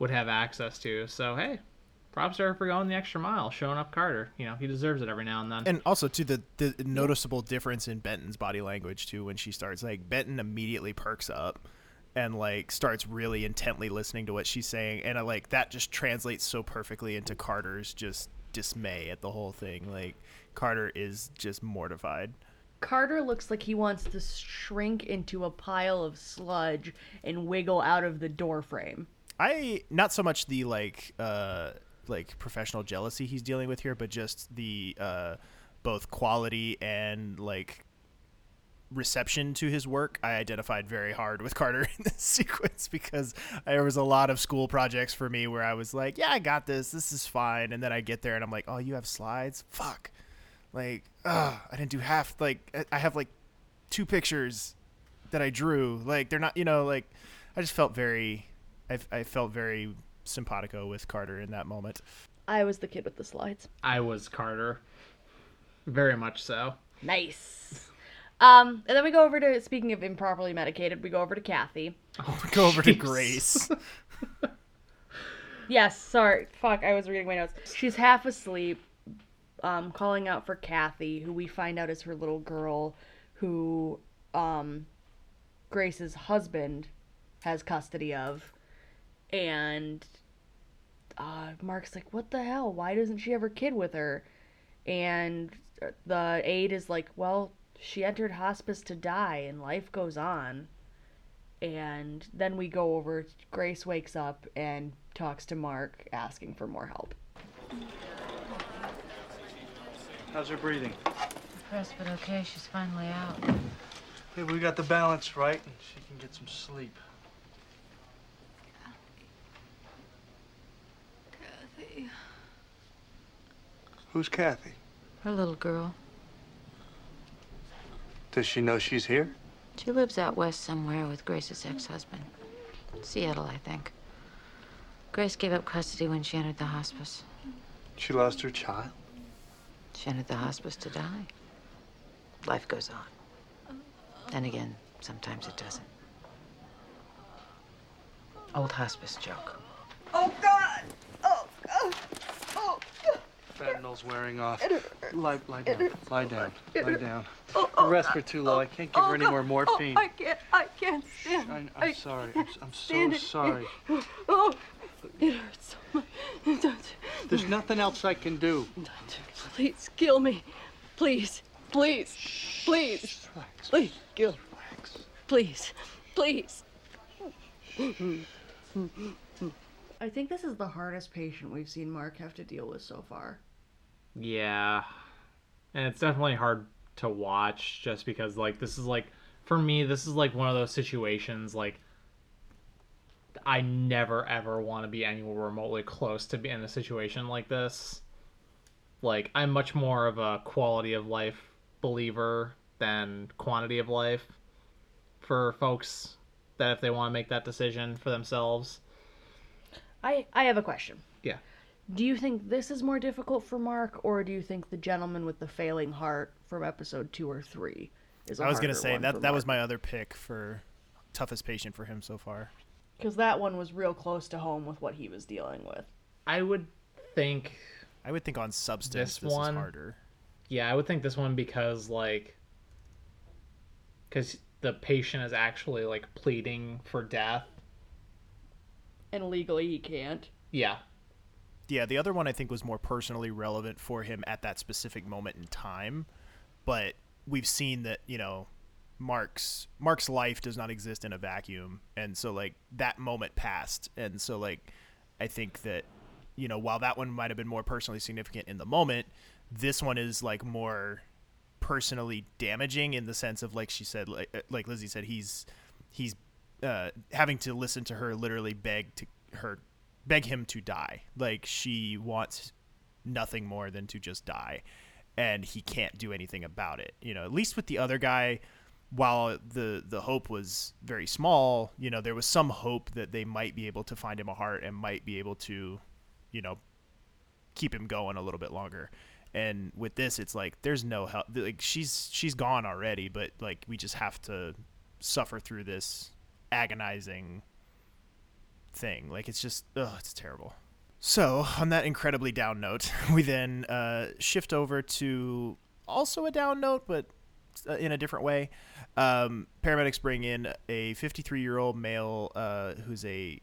would have access to. So hey, props to her for going the extra mile, showing up Carter. You know he deserves it every now and then. And also to the the noticeable difference in Benton's body language too when she starts like Benton immediately perks up and like starts really intently listening to what she's saying and I like that just translates so perfectly into Carter's just dismay at the whole thing. Like Carter is just mortified. Carter looks like he wants to shrink into a pile of sludge and wiggle out of the door frame. I not so much the like uh like professional jealousy he's dealing with here, but just the uh both quality and like reception to his work. I identified very hard with Carter in this sequence because there was a lot of school projects for me where I was like, "Yeah, I got this. This is fine." And then I get there and I'm like, "Oh, you have slides? Fuck." Like, ugh, I didn't do half like I- I have like two pictures that I drew. Like they're not, you know, like I just felt very I, I felt very simpatico with Carter in that moment. I was the kid with the slides. I was Carter, very much so. Nice. Um, and then we go over to speaking of improperly medicated, we go over to Kathy. Oh, We go over to. Grace. Yes, sorry. Fuck, I was reading my notes. She's half asleep, um, calling out for Kathy, who we find out is her little girl, who um, Grace's husband has custody of. And uh, Mark's like, what the hell? Why doesn't she have her kid with her? And the aide is like, well, she entered hospice to die, and life goes on. And then we go over, Grace wakes up and talks to Mark, asking for more help. How's her breathing? Depressed, but okay. She's finally out. Hey, we got the balance right, and she can get some sleep. Who's Kathy? Her little girl. Does she know she's here? She lives out west somewhere with Grace's ex-husband. Seattle, I think. Grace gave up custody when she entered the hospice. She lost her child. She entered the hospice to die. Life goes on. Then again, sometimes it doesn't. Old hospice joke. Oh, God! Oh, God! Oh, Fentanyl's wearing off. Lie, lie down. Lie down. Lie down. Oh, Her oh, respiratory too low. I can't give her any oh, more morphine. Oh, I can't, I can't stand I, it. I'm sorry. I'm, I'm so sorry. Oh, it hurts so much. Don't, There's nothing else I can do. please kill me. Please, please, please, please, kill. Me. Please, please. I think this is the hardest patient we've seen Mark have to deal with so far. Yeah. And it's definitely hard to watch just because like this is like for me this is like one of those situations like I never ever want to be anywhere remotely close to be in a situation like this. Like I'm much more of a quality of life believer than quantity of life for folks that if they want to make that decision for themselves. I I have a question. Yeah. Do you think this is more difficult for Mark, or do you think the gentleman with the failing heart from episode two or three is? I I was gonna say that that was my other pick for toughest patient for him so far. because that one was real close to home with what he was dealing with. I would think I would think on substance this, this, one is harder. Yeah, I would think this one because like because the patient is actually like pleading for death. and legally he can't. Yeah. Yeah, the other one I think was more personally relevant for him at that specific moment in time, but we've seen that you know Mark's Mark's life does not exist in a vacuum, and so like that moment passed, and so like I think that you know while that one might have been more personally significant in the moment, this one is like more personally damaging in the sense of like she said like uh, like Lizzie said he's he's uh, having to listen to her literally beg to her beg him to die. Like she wants nothing more than to just die. And he can't do anything about it you know at least with the other guy while the the hope was very small you know there was some hope that they might be able to find him a heart and might be able to you know keep him going a little bit longer. And with this it's like there's no help like she's she's gone already but like we just have to suffer through this agonizing thing like it's just ugh, it's terrible so on that incredibly down note we then uh, shift over to also a down note but uh, in a different way um, paramedics bring in a 53 year old male uh, who's a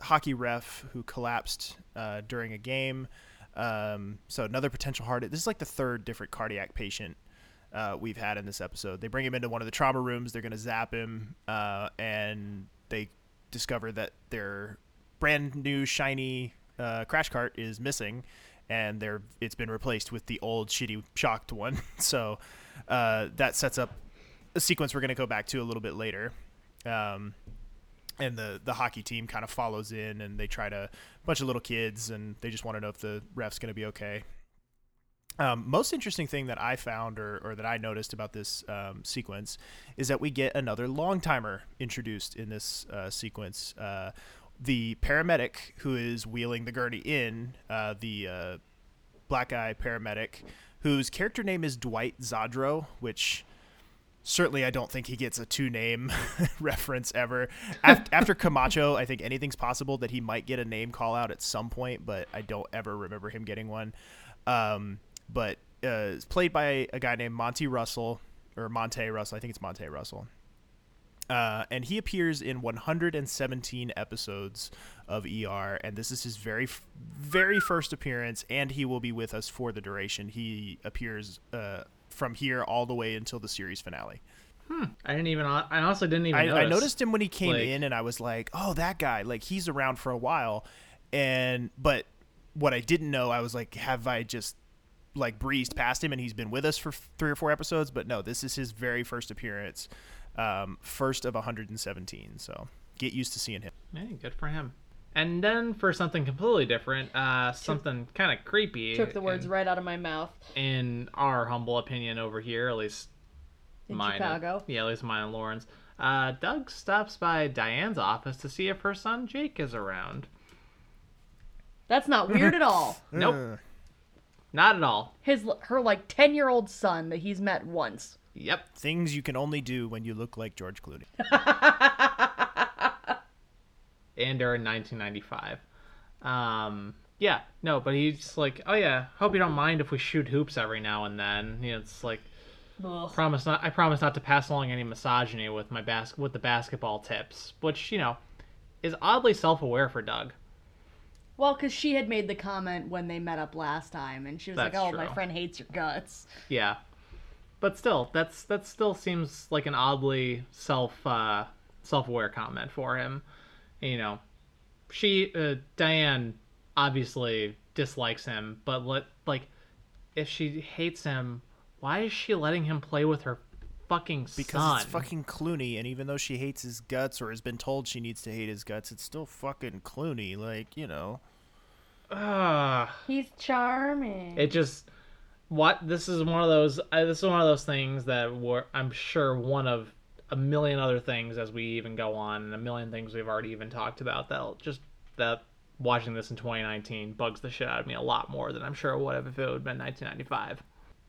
hockey ref who collapsed uh, during a game um, so another potential heart. This is like the third different cardiac patient uh, we've had in this episode. They bring him into one of the trauma rooms. They're going to zap him, uh, and they discover that their brand new shiny uh, crash cart is missing, and they're it's been replaced with the old shitty shocked one. so uh, that sets up a sequence we're going to go back to a little bit later. Um, and the the hockey team kind of follows in and they try to a bunch of little kids and they just want to know if the ref's going to be okay um, most interesting thing that I found or, or that I noticed about this um, sequence is that we get another long timer introduced in this uh, sequence. Uh, the paramedic who is wheeling the gurney in, uh, the uh, black eye paramedic, whose character name is Dwight Zadro, which certainly I don't think he gets a two name reference ever. After, after, Camacho, I think anything's possible that he might get a name call out at some point, but I don't ever remember him getting one. Um, but uh, it's played by a guy named Monty Russell or Monte Russell. I think it's Monte Russell. Uh, and he appears in 117 episodes of ER, and this is his very, very first appearance, and he will be with us for the duration. He appears uh, from here all the way until the series finale. Hmm. I didn't even. I honestly didn't even. I, notice. I noticed him when he came like, in, and I was like, "Oh, that guy! Like he's around for a while." And but what I didn't know, I was like, "Have I just like breezed past him and he's been with us for three or four episodes?" But no, this is his very first appearance, um, first of 117. So get used to seeing him. Hey, good for him. And then for something completely different, uh, something kind of creepy. Took the words in, right out of my mouth. In our humble opinion over here, at least in mine. Chicago. Yeah, at least mine and Lauren's. Uh, Doug stops by Diane's office to see if her son Jake is around. That's not weird at all. Nope. Not at all. His her like 10-year-old son that he's met once. Yep. Things you can only do when you look like George Clooney. and during 1995. Um, yeah, no, but he's like, oh yeah, hope you don't mind if we shoot hoops every now and then. You know, it's like, Ugh. promise not, I promise not to pass along any misogyny with my bas- with the basketball tips, which you know, is oddly self-aware for Doug. Well, because she had made the comment when they met up last time, and she was That's like, "Oh, true. my friend hates your guts." Yeah, but still, that's that still seems like an oddly self uh, self-aware comment for him. You know, she uh, Diane obviously dislikes him, but let like if she hates him, why is she letting him play with her fucking because son? it's fucking Clooney, and even though she hates his guts or has been told she needs to hate his guts, it's still fucking Clooney. Like you know, Ugh. He's charming. It just what this is one of those uh, this is one of those things that were I'm sure one of a million other things as we even go on and a million things we've already even talked about that'll just that watching this in 2019 bugs the shit out of me a lot more than I'm sure it would have if it would have been 1995.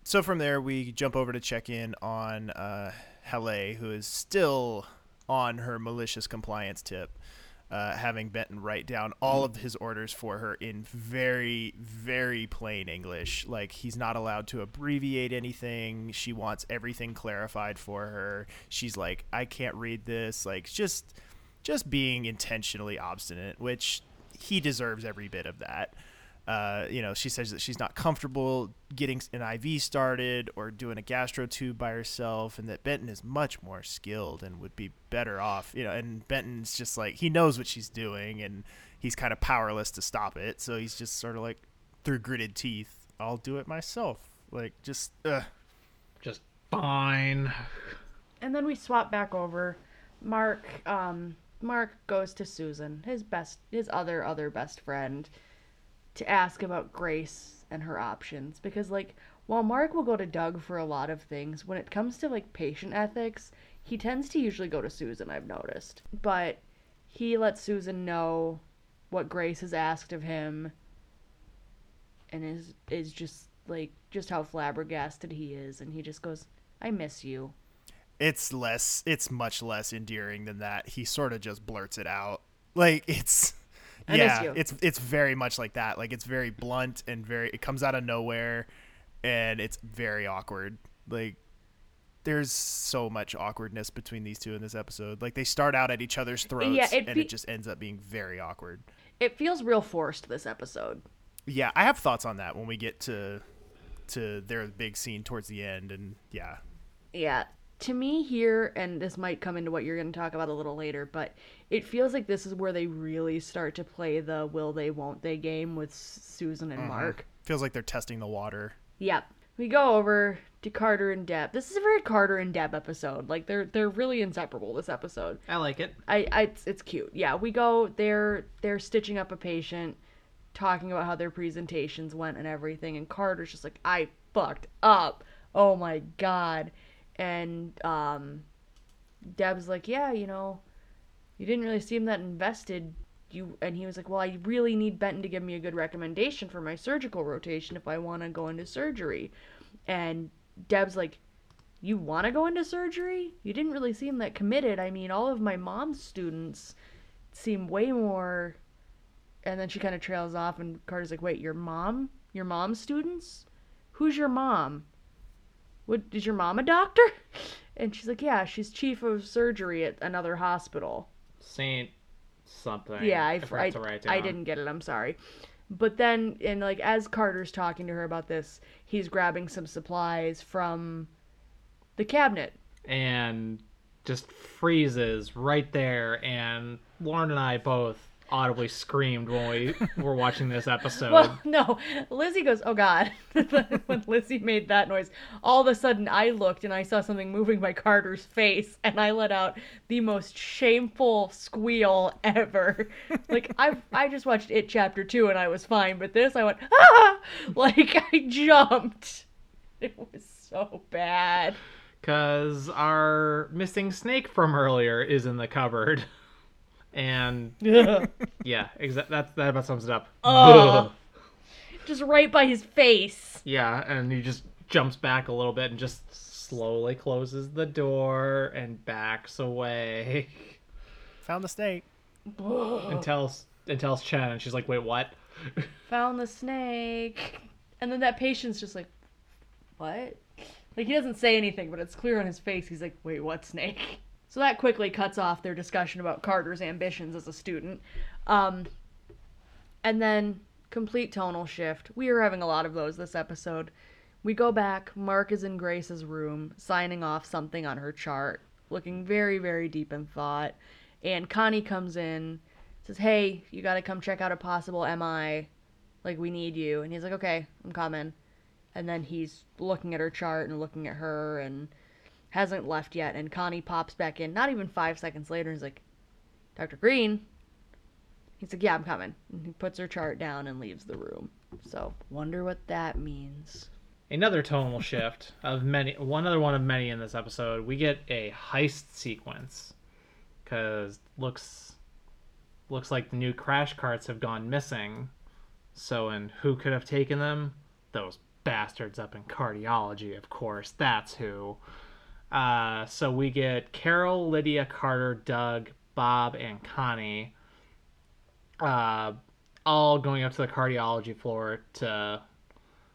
So from there, we jump over to check in on uh, Haleh, who is still on her malicious compliance tip, uh, having Benton write down all of his orders for her in very, very plain English. Like, he's not allowed to abbreviate anything. She wants everything clarified for her. She's like, I can't read this. Like, just. just being intentionally obstinate, which he deserves every bit of that. Uh, you know, she says that she's not comfortable getting an IV started or doing a gastro tube by herself, and that Benton is much more skilled and would be better off. You know, and Benton's just like he knows what she's doing, and he's kind of powerless to stop it. So he's just sort of like through gritted teeth, I'll do it myself. Like just, uh, just fine. And then we swap back over. Mark, um, Mark goes to Susan, his best, his other other best friend, to ask about Grace and her options because like while Mark will go to Doug for a lot of things, when it comes to like patient ethics, he tends to usually go to Susan, I've noticed. But he lets Susan know what Grace has asked of him and is is just like just how flabbergasted he is and he just goes, "I miss you." it's less, it's much less endearing than that. He sort of just blurts it out. Like it's I yeah, it's it's very much like that. Like it's very blunt and very it comes out of nowhere and it's very awkward. Like there's so much awkwardness between these two in this episode. Like they start out at each other's throats Yeah, it and it just ends up being very awkward. It feels real forced this episode. Yeah, I have thoughts on that when we get to to their big scene towards the end and yeah. Yeah. To me here, and this might come into what you're going to talk about a little later, but it feels like this is where they really start to play the will they, won't they game with Susan and Mhm. Mark. Feels like they're testing the water. Yep. We go over to Carter and Deb. This is a very Carter and Deb episode. Like they're they're really inseparable this episode. I like it. I, I it's, it's cute. Yeah, we go they're they're stitching up a patient, talking about how their presentations went and everything, and Carter's just like, I fucked up. Oh my god. And um Deb's like, Yeah, you know, you didn't really seem that invested. You and he was like, Well, I really need Benton to give me a good recommendation for my surgical rotation if I want to go into surgery. And Deb's like, You want to go into surgery? You didn't really seem that committed. I mean, all of my mom's students seem way more. And then she kind of trails off, and Carter's like, Wait, your mom? Your mom's students? Who's your mom? What is your mom a doctor? And she's like, Yeah, she's chief of surgery at another hospital. Saint something. Yeah, I, I I, to write I didn't get it. I'm sorry. But then, and like as Carter's talking to her about this, he's grabbing some supplies from the cabinet. and just freezes right there and Lauren and I both audibly screamed when we were watching this episode. Well, no, Lizzie goes, "Oh God!" when Lizzie made that noise, all of a sudden I looked and I saw something moving by Carter's face, and I let out the most shameful squeal ever. like I, I just watched It Chapter Two and I was fine, but this I went ah, like I jumped. It was so bad. Cause our missing snake from earlier is in the cupboard. And Ugh. yeah, exactly. That that about sums it up. Ugh. Ugh. Just right by his face. Yeah, and he just jumps back a little bit and just slowly closes the door and backs away. Found the snake. and tells and tells Chen, and she's like, "Wait, what?" Found the snake. And then that patient's just like, what? Like he doesn't say anything, but it's clear on his face. He's like, wait, what snake? So that quickly cuts off their discussion about Carter's ambitions as a student. Um, and then complete tonal shift. We are having a lot of those this episode. We go back. Mark is in Grace's room, signing off something on her chart, looking very, very deep in thought. And Connie comes in, says, "Hey, you got to come check out a possible MI. Like we need you." And he's like, "Okay, I'm coming." And then he's looking at her chart and looking at her and hasn't left yet. And Connie pops back in, not even five seconds later. And he's like, "Dr. Green." He's like, "Yeah, I'm coming." And he puts her chart down and leaves the room. So wonder what that means. Another tonal shift of many, one other one of many in this episode. We get a heist sequence because looks looks like the new crash carts have gone missing. So, and who could have taken them? Those bastards up in cardiology, of course. That's who. Uh, so we get Carol, Lydia, Carter, Doug, Bob, and Connie uh, all going up to the cardiology floor to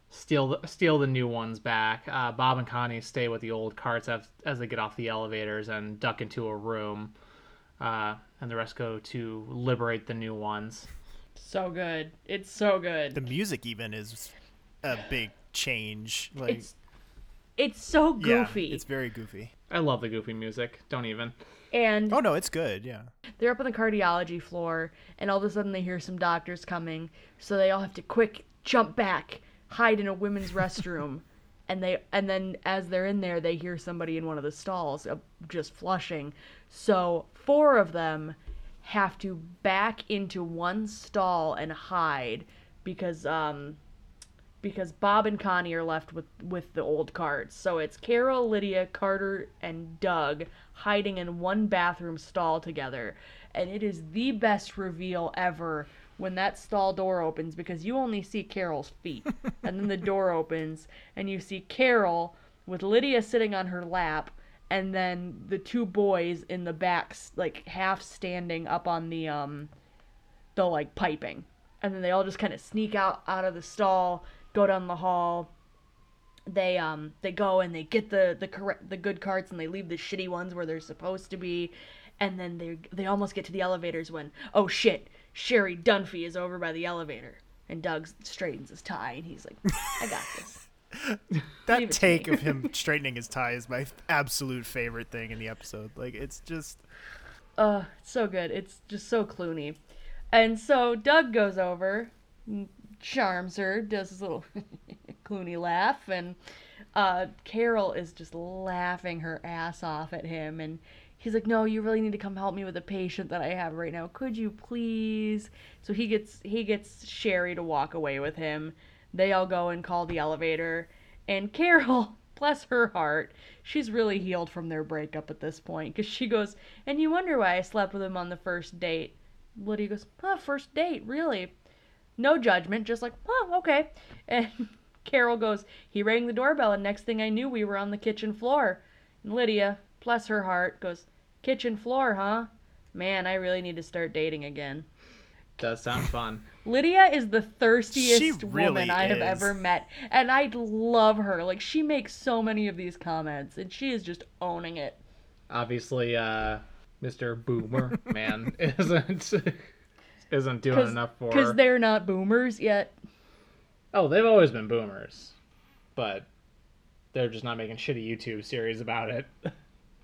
steal the, steal the new ones back. Uh, Bob and Connie stay with the old carts as, as they get off the elevators and duck into a room. uh, and the rest go to liberate the new ones. So good. It's so good. The music even is a big change. Like It's it's so yeah, goofy. it's very goofy. I love the goofy music. Don't even. and Oh no, it's good. Yeah. they're up on the cardiology floor and all of a sudden they hear some doctors coming so they all have to quick jump back hide in a women's restroom and they and then as they're in there they hear somebody in one of the stalls uh, just flushing so four of them have to back into one stall and hide because um because Bob and Connie are left with with the old cards. So it's Carol, Lydia, Carter, and Doug hiding in one bathroom stall together, and it is the best reveal ever when that stall door opens because you only see Carol's feet, and then the door opens and you see Carol with Lydia sitting on her lap. And then the two boys in the back, like half standing up on the um, the like piping and then they all just kind of sneak out out of the stall go down the hall they um they go and they get the the correct the good carts and they leave the shitty ones where they're supposed to be and then they they almost get to the elevators when oh shit sherry dunphy is over by the elevator and doug straightens his tie and he's like i got this That Leave it to take of him straightening his tie is my absolute favorite thing in the episode. Like it's just Uh, so good. It's just so Clooney. And so Doug goes over, charms her, does his little Clooney laugh, and uh, Carol is just laughing her ass off at him. And he's like, "No, you really need to come help me with a patient that I have right now. Could you please?" So he gets he gets Sherry to walk away with him. They all go and call the elevator, and Carol. Bless her heart, she's really healed from their breakup at this point because she goes, and you wonder why I slept with him on the first date. Lydia goes, oh, first date, really? No judgment, just like, oh, okay. And Carol goes, he rang the doorbell, and next thing I knew, we were on the kitchen floor. And Lydia, bless her heart, goes, kitchen floor, huh? Man, I really need to start dating again. Does sound fun. Lydia is the thirstiest She woman really I have ever met, and I love her. Like she makes so many of these comments, and she is just owning it. Obviously, uh, Mr. Boomer man isn't isn't doing enough for. Because they're not boomers yet. Oh, they've always been boomers, but they're just not making shitty YouTube series about it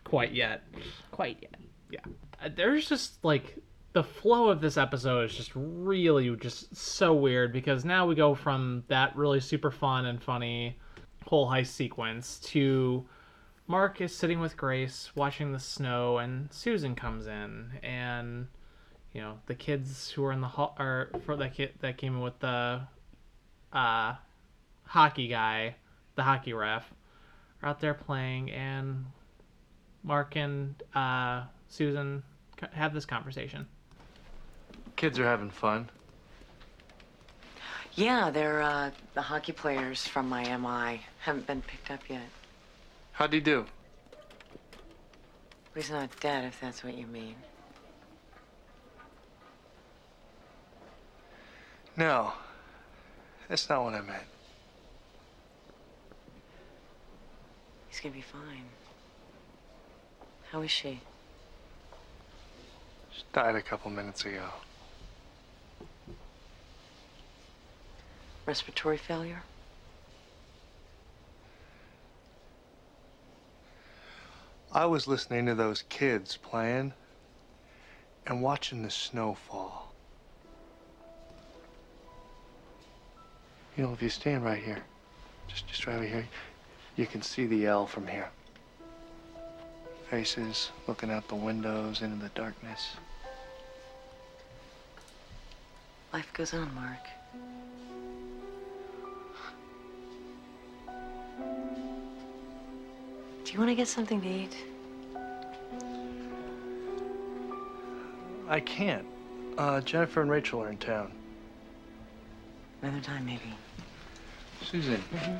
quite yet. Quite yet. Yeah, Uh, there's just like the flow of this episode is just really just so weird because now we go from that really super fun and funny whole heist sequence to Mark is sitting with Grace watching the snow and Susan comes in and you know the kids who are in the hall are for that kid that came in with the uh hockey guy the hockey ref are out there playing and Mark and uh Susan have this conversation. Kids are having fun. Yeah, they're uh, the hockey players from my MI. Haven't been picked up yet. How'd he do? He's not dead, if that's what you mean. No, that's not what I meant. He's gonna be fine. How is she? Just died a couple minutes ago. Respiratory failure? I was listening to those kids playing and watching the snow fall. You know, if you stand right here, just just right over here, you can see the L from here. Faces looking out the windows into the darkness. Life goes on, Mark. Do you want to get something to eat? I can't. Uh, Jennifer and Rachel are in town. Another time, maybe. Susan. Mm-hmm.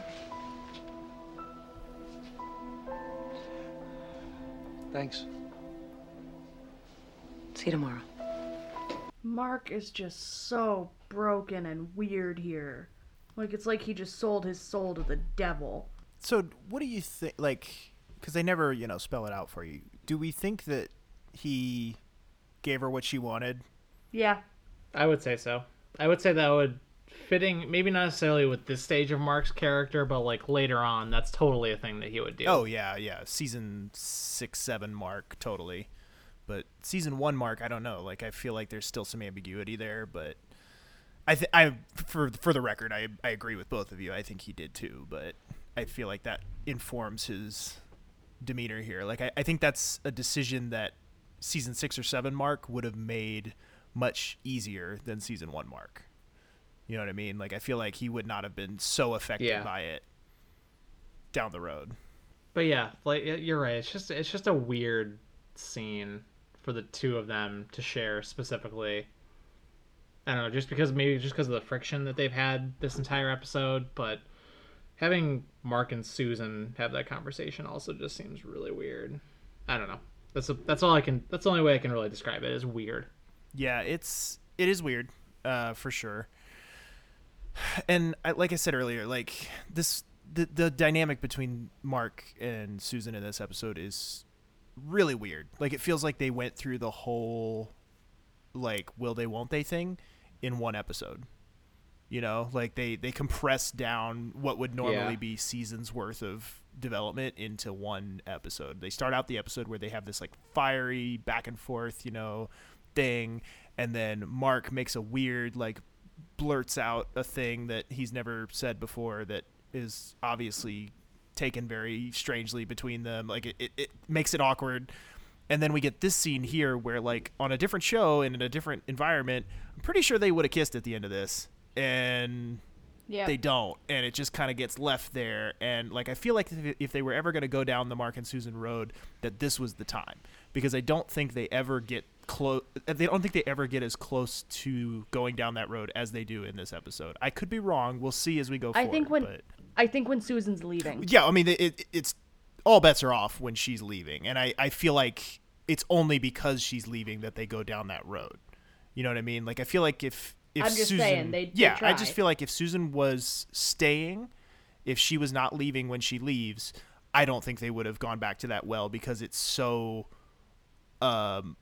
Thanks. See you tomorrow. Mark is just so broken and weird here. Like it's like he just sold his soul to the devil. So, what do you think? Like, because they never, you know, spell it out for you. Do we think that he gave her what she wanted. Yeah. I would say so. I would say that would fitting maybe not necessarily with this stage of Mark's character, but like later on, that's totally a thing that he would do. Oh yeah, yeah. Season six, seven mark, totally. But season one mark, I don't know. Like I feel like there's still some ambiguity there, but I th- I for for the record, I I agree with both of you. I think he did too, but I feel like that informs his demeanor here. Like I, I think that's a decision that season six or seven mark would have made much easier than season one mark. You know what I mean? Like I feel like he would not have been so affected Yeah. by it down the road. But yeah, like you're right. It's just it's just a weird scene for the two of them to share specifically. I don't know, just because maybe just because of the friction that they've had this entire episode, but having Mark and Susan have that conversation also just seems really weird. I don't know. That's a, that's all I can. That's the only way I can really describe it, it. Is weird. Yeah, it's it is weird, uh, for sure. And I, like I said earlier, like this, the the dynamic between Mark and Susan in this episode is really weird. Like it feels like they went through the whole, like will they won't they thing, in one episode. You know, like they they compressed down what would normally Yeah. be seasons worth of development into one episode. They start out the episode where they have this like fiery back and forth, you know, thing, and then Mark makes a weird like blurts out a thing that he's never said before that is obviously taken very strangely between them. Like it, it, it makes it awkward. And then we get this scene here where like on a different show and in a different environment, I'm pretty sure they would have kissed at the end of this. And Yeah. they don't and it just kind of gets left there and like i feel like if, if they were ever going to go down the mark and susan road that this was the time because i don't think they ever get close they don't think they ever get as close to going down that road as they do in this episode. I could be wrong. We'll see as we go I forward think when but I think when Susan's leaving. yeah i mean it, it, it's all bets are off when she's leaving and I, I feel like it's only because she's leaving that they go down that road. You know what i mean? Like i feel like if if I'm just Susan, saying, they- they yeah, I just feel like if Susan was staying, if she was not leaving when she leaves, I don't think they would have gone back to that well because it's so um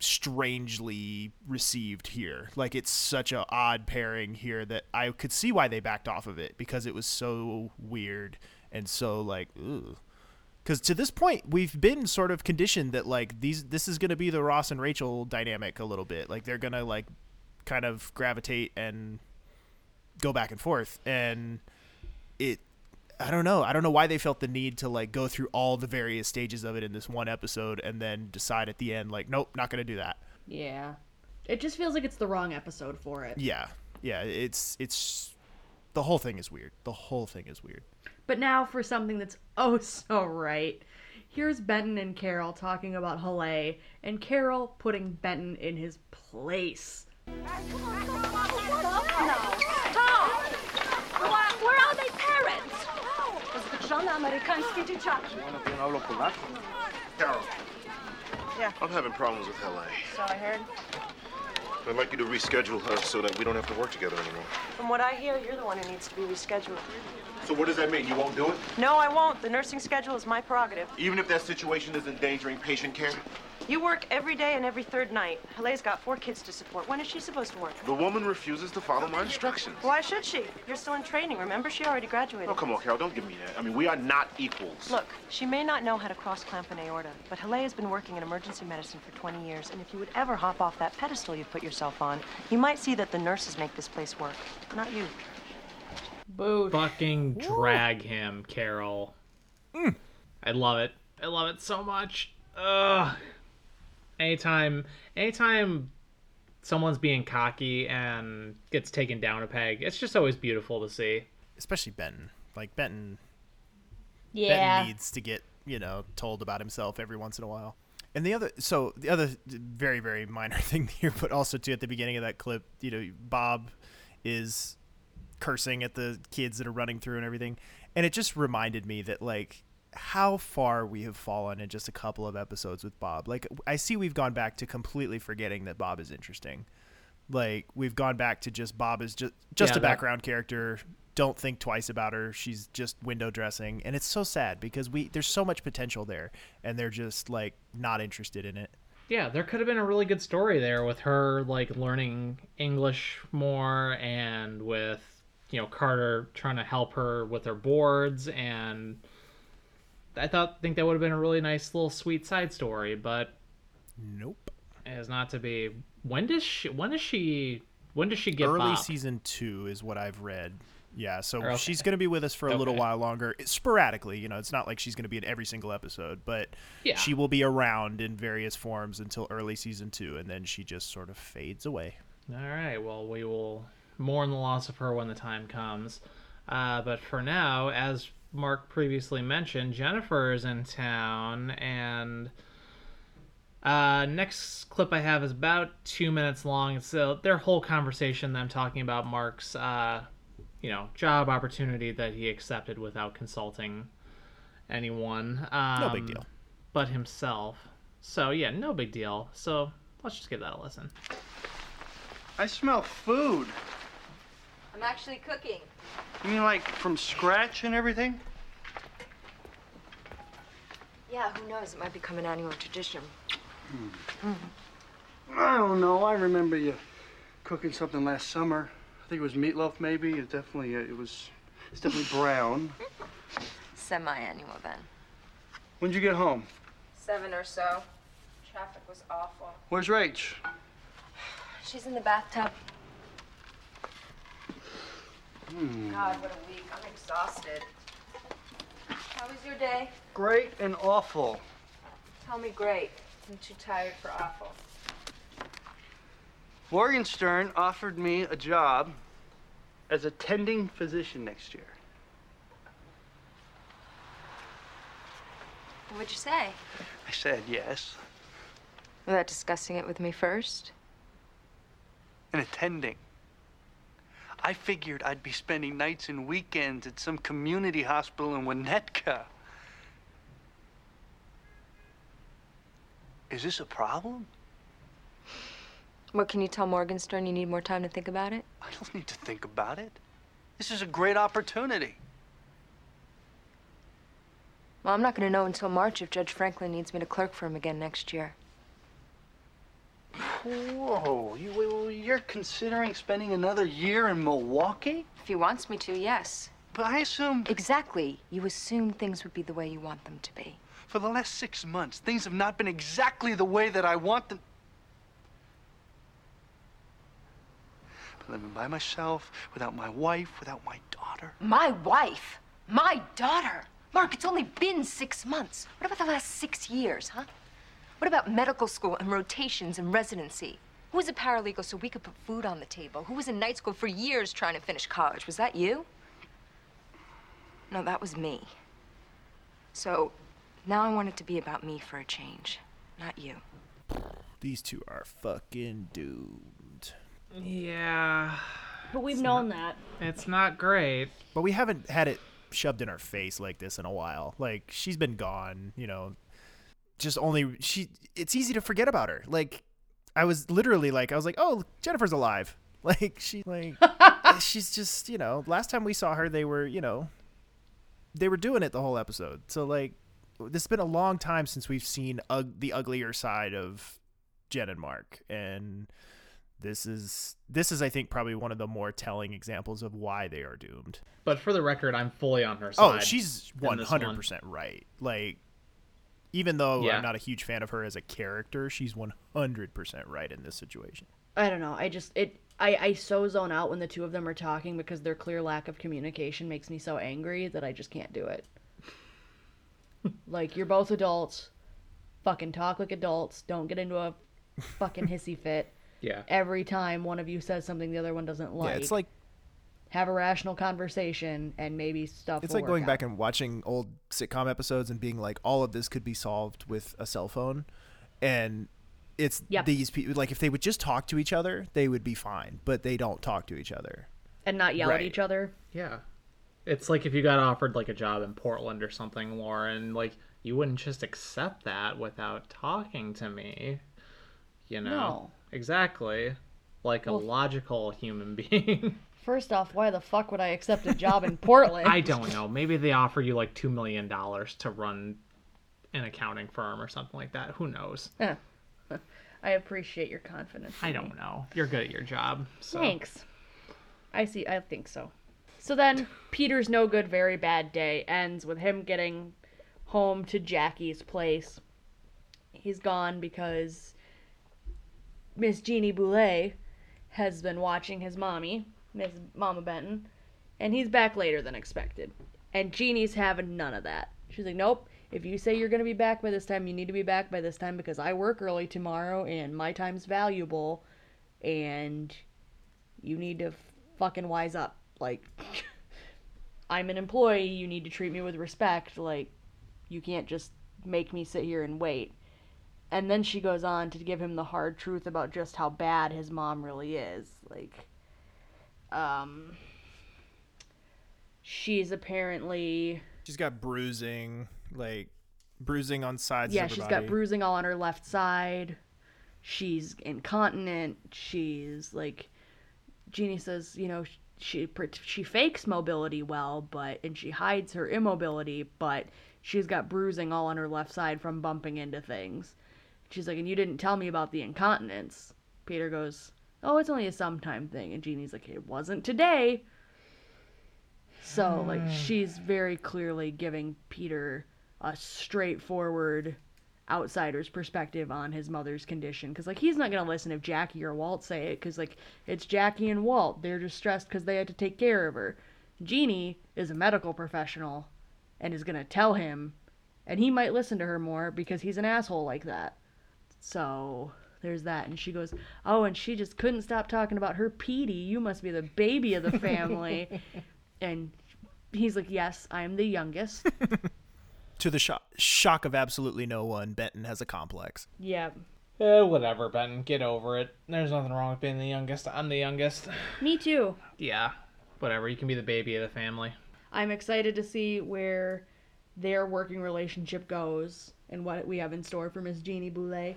strangely received here. Like it's such a odd pairing here that I could see why they backed off of it because it was so weird and so like ooh. Cuz to this point we've been sort of conditioned that like these this is going to be the Ross and Rachel dynamic a little bit. Like they're going to like kind of gravitate and go back and forth and it I don't know. I don't know why they felt the need to like go through all the various stages of it in this one episode and then decide at the end like nope, not going to do that. Yeah. It just feels like it's the wrong episode for it. Yeah. Yeah, it's it's the whole thing is weird. The whole thing is weird. But now for something that's oh so right. Here's Benton and Carol talking about Haleh, and Carol putting Benton in his place. Where are they parents? Żona amerykańskie dzieciaki. Carol, Yeah. I'm having problems with Haleh. So I heard. I'd like you to reschedule her so that we don't have to work together anymore. From what I hear, you're the one who needs to be rescheduled. So what does that mean? You won't do it? No, I won't. The nursing schedule is my prerogative. Even if that situation is endangering patient care? You work every day and every third night. Haleh's got four kids to support. When is she supposed to work? The woman refuses to follow my instructions. Why should she? You're still in training, remember? She already graduated. Oh, come on, Carol, don't give me that. I mean, we are not equals. Look, she may not know how to cross-clamp an aorta, but Haleh has been working in emergency medicine for 20 years, and if you would ever hop off that pedestal you've put yourself on, you might see that the nurses make this place work, not you. Boo. Fucking drag him, Carol. Hmm. I love it. I love it so much. Ugh. Anytime, anytime someone's being cocky and gets taken down a peg, it's just always beautiful to see. Especially Benton. Like Benton Yeah. Benton needs to get, you know, told about himself every once in a while. And the other, so the other very, very minor thing here, but also too at the beginning of that clip, you know, Bob is cursing at the kids that are running through and everything. And it just reminded me that, like, how far we have fallen in just a couple of episodes with Bob. Like, I see we've gone back to completely forgetting that Bob is interesting. Like, we've gone back to just Bob is just, just Yeah, a that- background character. Don't think twice about her. She's just window dressing. And it's so sad because we, there's so much potential there and they're just, like, not interested in it. yeah, there could have been a really good story there with her like learning English more and with you know Carter trying to help her with her boards and I thought think that would have been a really nice little sweet side story, but Nope. it is not to be. When does she? When does she? When does she get Early season two is what I've read. Yeah, so Okay. she's going to be with us for a little while longer, sporadically. You know, it's not like she's going to be in every single episode, but Yeah. she will be around in various forms until early season two, and then she just sort of fades away. All right. Well, we will mourn the loss of her when the time comes. Uh, but for now, as Mark previously mentioned, Jennifer is in town, and uh, next clip I have is about two minutes long. It's uh, their whole conversation. Them talking about Mark's, uh, you know, job opportunity that he accepted without consulting anyone. Um, No big deal. But himself. So yeah, no big deal. So let's just give that a listen. I smell food. I'm actually cooking. You mean like from scratch and everything? Yeah, who knows? It might become an annual tradition. Hmm. I don't know. I remember you cooking something last summer. I think it was meatloaf, maybe. It definitely, uh, it was, it's definitely brown. Semi-annual then. When'd you get home? Seven or so. Traffic was awful. Where's Rach? She's in the bathtub. Hmm. God, what a week. I'm exhausted. How was your day? Great and awful. Tell me great. I'm too tired for awful. Morgenstern offered me a job as attending physician next year. What'd you say? I said yes. Without discussing it with me first? And attending. I figured I'd be spending nights and weekends at some community hospital in Winnetka. Is this a problem? What, can you tell Morgenstern you need more time to think about it? I don't need to think about it. This is a great opportunity. Well, I'm not going to know until March if Judge Franklin needs me to clerk for him again next year. Whoa, you, you- you're considering spending another year in Milwaukee? If he wants me to, yes. But I assume. Exactly. You assumed things would be the way you want them to be. For the last six months, things have not been exactly the way that I want them. Living by myself, without my wife, without my daughter. My wife? My daughter? Mark, it's only been six months. What about the last six years, huh? What about medical school and rotations and residency? Who was a paralegal so we could put food on the table? Who was in night school for years trying to finish college? Was that you? No, that was me. So now I want it to be about me for a change, not you. These two are fucking doomed. Yeah. But we've known that. It's not great. But we haven't had it shoved in our face like this in a while. Like she's been gone, you know. Just only she it's easy to forget about her. Like I was literally like I was like, "Oh, Jennifer's alive." Like she like she's just, you know, last time we saw her they were, you know, they were doing it the whole episode. So like this has been a long time since we've seen ug- the uglier side of Jen and Mark and this is this is I think probably one of the more telling examples of why they are doomed. But for the record, I'm fully on her oh, side. Oh, she's in one this hundred percent right. Like, even though Yeah. I'm not a huge fan of her as a character, she's one hundred percent right in this situation. I don't know. I just it I I so zone out when the two of them are talking because their clear lack of communication makes me so angry that I just can't do it. like you're both adults. Fucking talk like adults. Don't get into a fucking hissy fit. Yeah. Every time one of you says something the other one doesn't like. yeah, it's like have a rational conversation and maybe stuff it's like going work back and watching old sitcom episodes and being like, all of this could be solved with a cell phone, and it's Yep. these people. Like, if they would just talk to each other, they would be fine. But they don't talk to each other. and not yell at each other. Yeah. It's like if you got offered like a job in Portland or something, Lauren, like you wouldn't just accept that without talking to me. You know? No. Exactly. Like a logical human being. First off, why the fuck would I accept a job in Portland? I don't know. Maybe they offer you like $2 million to run an accounting firm or something like that. Who knows? Eh. I appreciate your confidence. I don't know. You're good at your job. So. Thanks. I see. I think so. So then, Peter's no good, very bad day ends with him getting home to Jackie's place. He's gone because Miss Jeannie Boulet has been watching his mommy, Miss Mama Benton, and he's back later than expected. And Jeannie's having none of that. She's like, nope. If you say you're going to be back by this time, you need to be back by this time because I work early tomorrow and my time's valuable and you need to fucking wise up. Like, I'm an employee. You need to treat me with respect. Like, you can't just make me sit here and wait. And then she goes on to give him the hard truth about just how bad his mom really is. Like, um, she's apparently She's got bruising, like bruising on sides. yeah, of her she's got bruising all on her left side. She's incontinent. She's like, Jeannie says, you know, she she fakes mobility well, but and she hides her immobility, but she's got bruising all on her left side from bumping into things. She's like, and you didn't tell me about the incontinence. Peter goes, oh, it's only a sometime thing, and Jeannie's like, it wasn't today. So like hmm. she's very clearly giving Peter a straightforward outsider's perspective on his mother's condition because like he's not gonna listen if Jackie or Walt say it because like it's Jackie and Walt they're just stressed because they had to take care of her. Jeannie is a medical professional and is gonna tell him, and he might listen to her more because he's an asshole like that. So there's that, and she goes, "Oh, and she just couldn't stop talking about her Petey. You must be the baby of the family." and he's like, "Yes, I am the youngest." to the shock, shock of absolutely no one, Benton has a complex. yeah, Eh, whatever, Ben. Get over it. There's nothing wrong with being the youngest. I'm the youngest. me too. Yeah. Whatever. You can be the baby of the family. I'm excited to see where their working relationship goes and what we have in store for Miss Jeannie Boulet.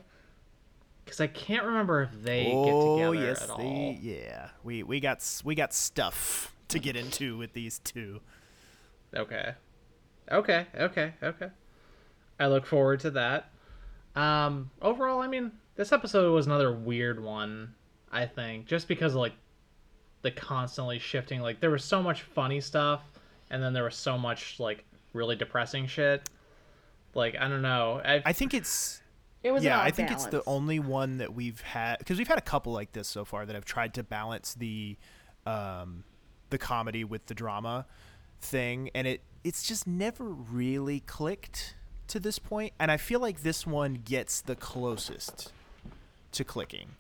Because I can't remember if they oh get together yes, at they, all. yeah. We we got we got stuff to get into with these two. Okay. Okay, okay, okay. I look forward to that. Um, overall, I mean, this episode was another weird one, I think, just because of, like, the constantly shifting. Like, there was so much funny stuff, and then there was so much, like, really depressing shit. Like, I don't know. I, I think it's It was yeah, I think it's the only one that we've had because we've had a couple like this so far that have tried to balance the um, the comedy with the drama thing, and it it's just never really clicked to this point. And I feel like this one gets the closest to clicking.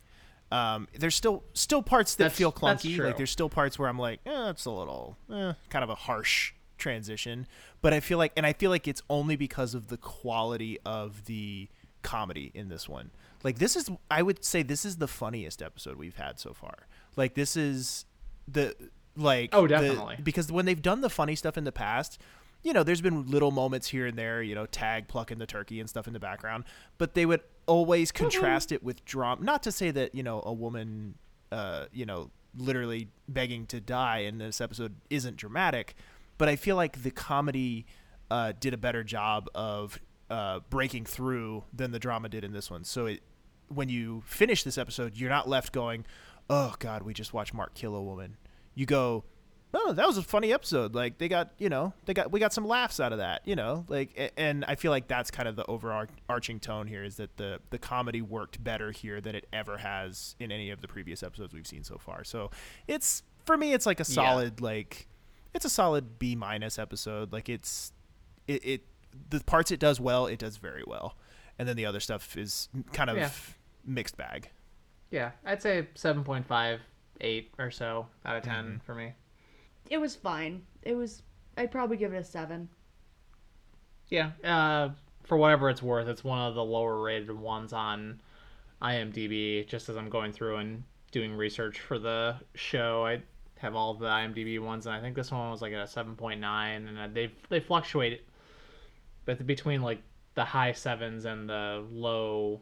Um, there's still still parts that That's- feel clunky. Like there's still parts where I'm like, eh, that's a little eh, kind of a harsh transition. But I feel like, and I feel like it's only because of the quality of the comedy in this one. Like this is, I would say, this is the funniest episode we've had so far. Like this is the like Oh, the- definitely. because when they've done the funny stuff in the past. You know, there's been little moments here and there, you know, tag plucking the turkey and stuff in the background, but they would always contrast it with drama. Not to say that, you know, a woman, uh, you know, literally begging to die in this episode isn't dramatic, but I feel like the comedy uh, did a better job of uh, breaking through than the drama did in this one. So it, when you finish this episode, you're not left going, "Oh God, we just watched Mark kill a woman." You go, "Oh, that was a funny episode. Like they got, you know, they got we got some laughs out of that, you know." Like, and I feel like that's kind of the overarching tone here is that the the comedy worked better here than it ever has in any of the previous episodes we've seen so far. So it's for me, it's like a Yeah. solid like it's a solid B minus episode. Like it's it, it the parts it does well, it does very well, and then the other stuff is kind of Yeah. mixed bag. yeah, I'd say 7.5, 8 or so out of 10 Mm-hmm. for me. It was fine. It was. I'd probably give it a seven. Yeah, uh, for whatever it's worth, it's one of the lower rated ones on IMDb. Just as I'm going through and doing research for the show, I have all the IMDb ones, and I think this one was like a 7.9, and uh, they they fluctuate, but between like the high sevens and the low,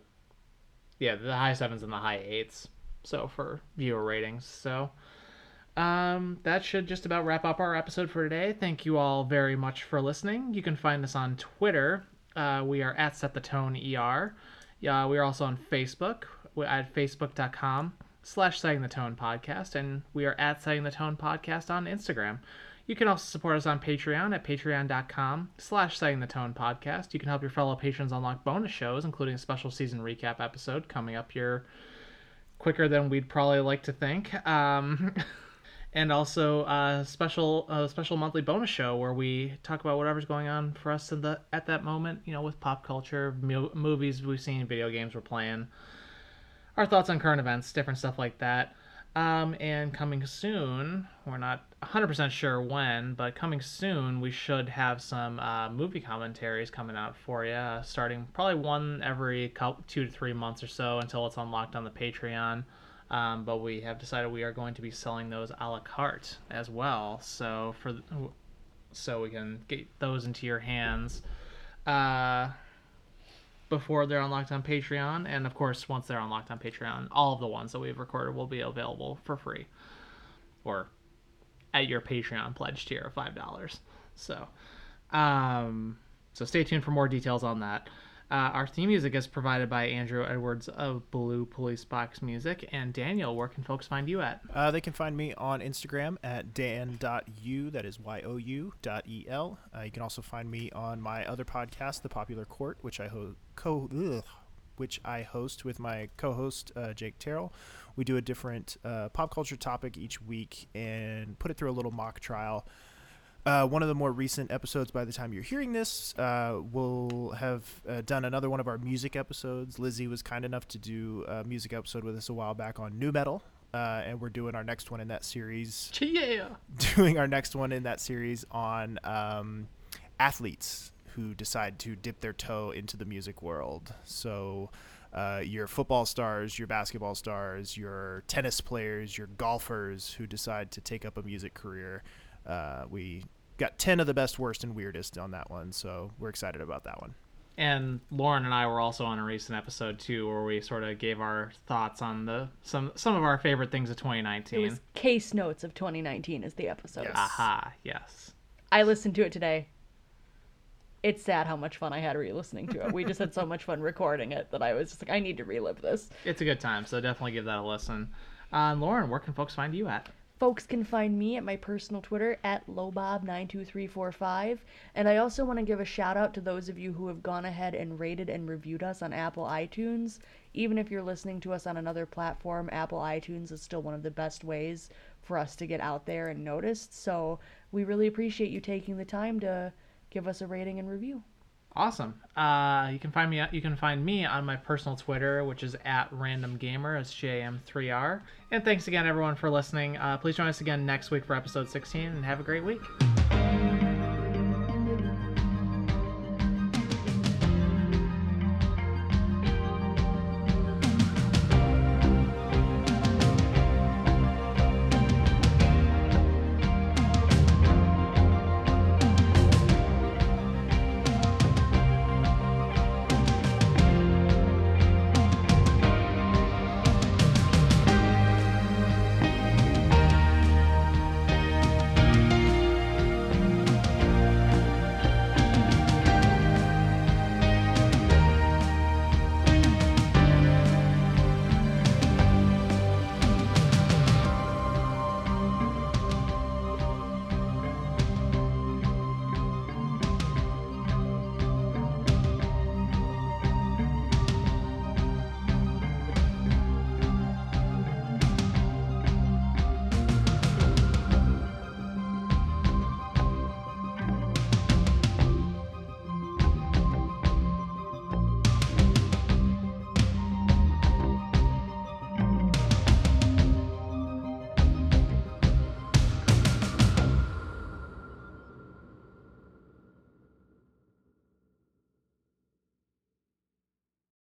yeah, the high sevens and the high eights. So for viewer ratings, so. Um, that should just about wrap up our episode for today. Thank you all very much for listening. You can find us on Twitter. Uh, we are at Set the Tone ER, Yeah, we are also on Facebook We're at facebook.com slash setting the tone podcast, and we are at setting the tone podcast on Instagram. You can also support us on Patreon at patreon.com slash setting the tone podcast. You can help your fellow patrons unlock bonus shows, including a special season recap episode coming up here quicker than we'd probably like to think. Um, and also a special a special monthly bonus show where we talk about whatever's going on for us in the at that moment, you know, with pop culture, mu- movies we've seen, video games we're playing, our thoughts on current events, different stuff like that. Um, and coming soon, we're not 100% sure when, but coming soon, we should have some uh, movie commentaries coming out for you, starting probably one every couple, two to three months or so until it's unlocked on the Patreon. Um, but we have decided we are going to be selling those a la carte as well, so for so we can get those into your hands. Uh, before they're unlocked on Patreon, and of course, once they're unlocked on Patreon, all of the ones that we've recorded will be available for free, or at your Patreon pledge tier of five dollars. So, um, so stay tuned for more details on that. Uh, our theme music is provided by Andrew Edwards of Blue Police Box Music. And Daniel, where can folks find you at? Uh, they can find me on Instagram at dan.u, that is Y-O-U dot E-L. Uh, you can also find me on my other podcast, The Popular Court, which I ho- co- ugh, which I host with my co-host uh, Jake Terrell. We do a different uh, pop culture topic each week and put it through a little mock trial. Uh, one of the more recent episodes, by the time you're hearing this, uh, will have uh, done another one of our music episodes. Lizzie was kind enough to do a music episode with us a while back on nu metal, uh, and we're doing our next one in that series. Yeah. Doing our next one in that series on um, athletes who decide to dip their toe into the music world. So. Uh, your football stars, your basketball stars, your tennis players, your golfers who decide to take up a music career. Uh, we got 10 of the best, worst, and weirdest on that one, so we're excited about that one. And Lauren and I were also on a recent episode too, where we sort of gave our thoughts on the some some of our favorite things of 2019. It was case notes of 2019 is the episode. Yes. Aha, yes. I listened to it today. It's sad how much fun I had re-listening to it. We just had so much fun recording it that I was just like, I need to relive this. It's a good time, so definitely give that a listen. Uh, Lauren, where can folks find you at? Folks can find me at my personal Twitter at lowbob92345. And I also want to give a shout out to those of you who have gone ahead and rated and reviewed us on Apple iTunes. Even if you're listening to us on another platform, Apple iTunes is still one of the best ways for us to get out there and noticed. So we really appreciate you taking the time to give us a rating and review. Awesome. Uh, you can find me. You can find me on my personal Twitter, which is at Random Gamer. It's J M 3 R. And thanks again, everyone, for listening. Uh, please join us again next week for episode 16, and have a great week.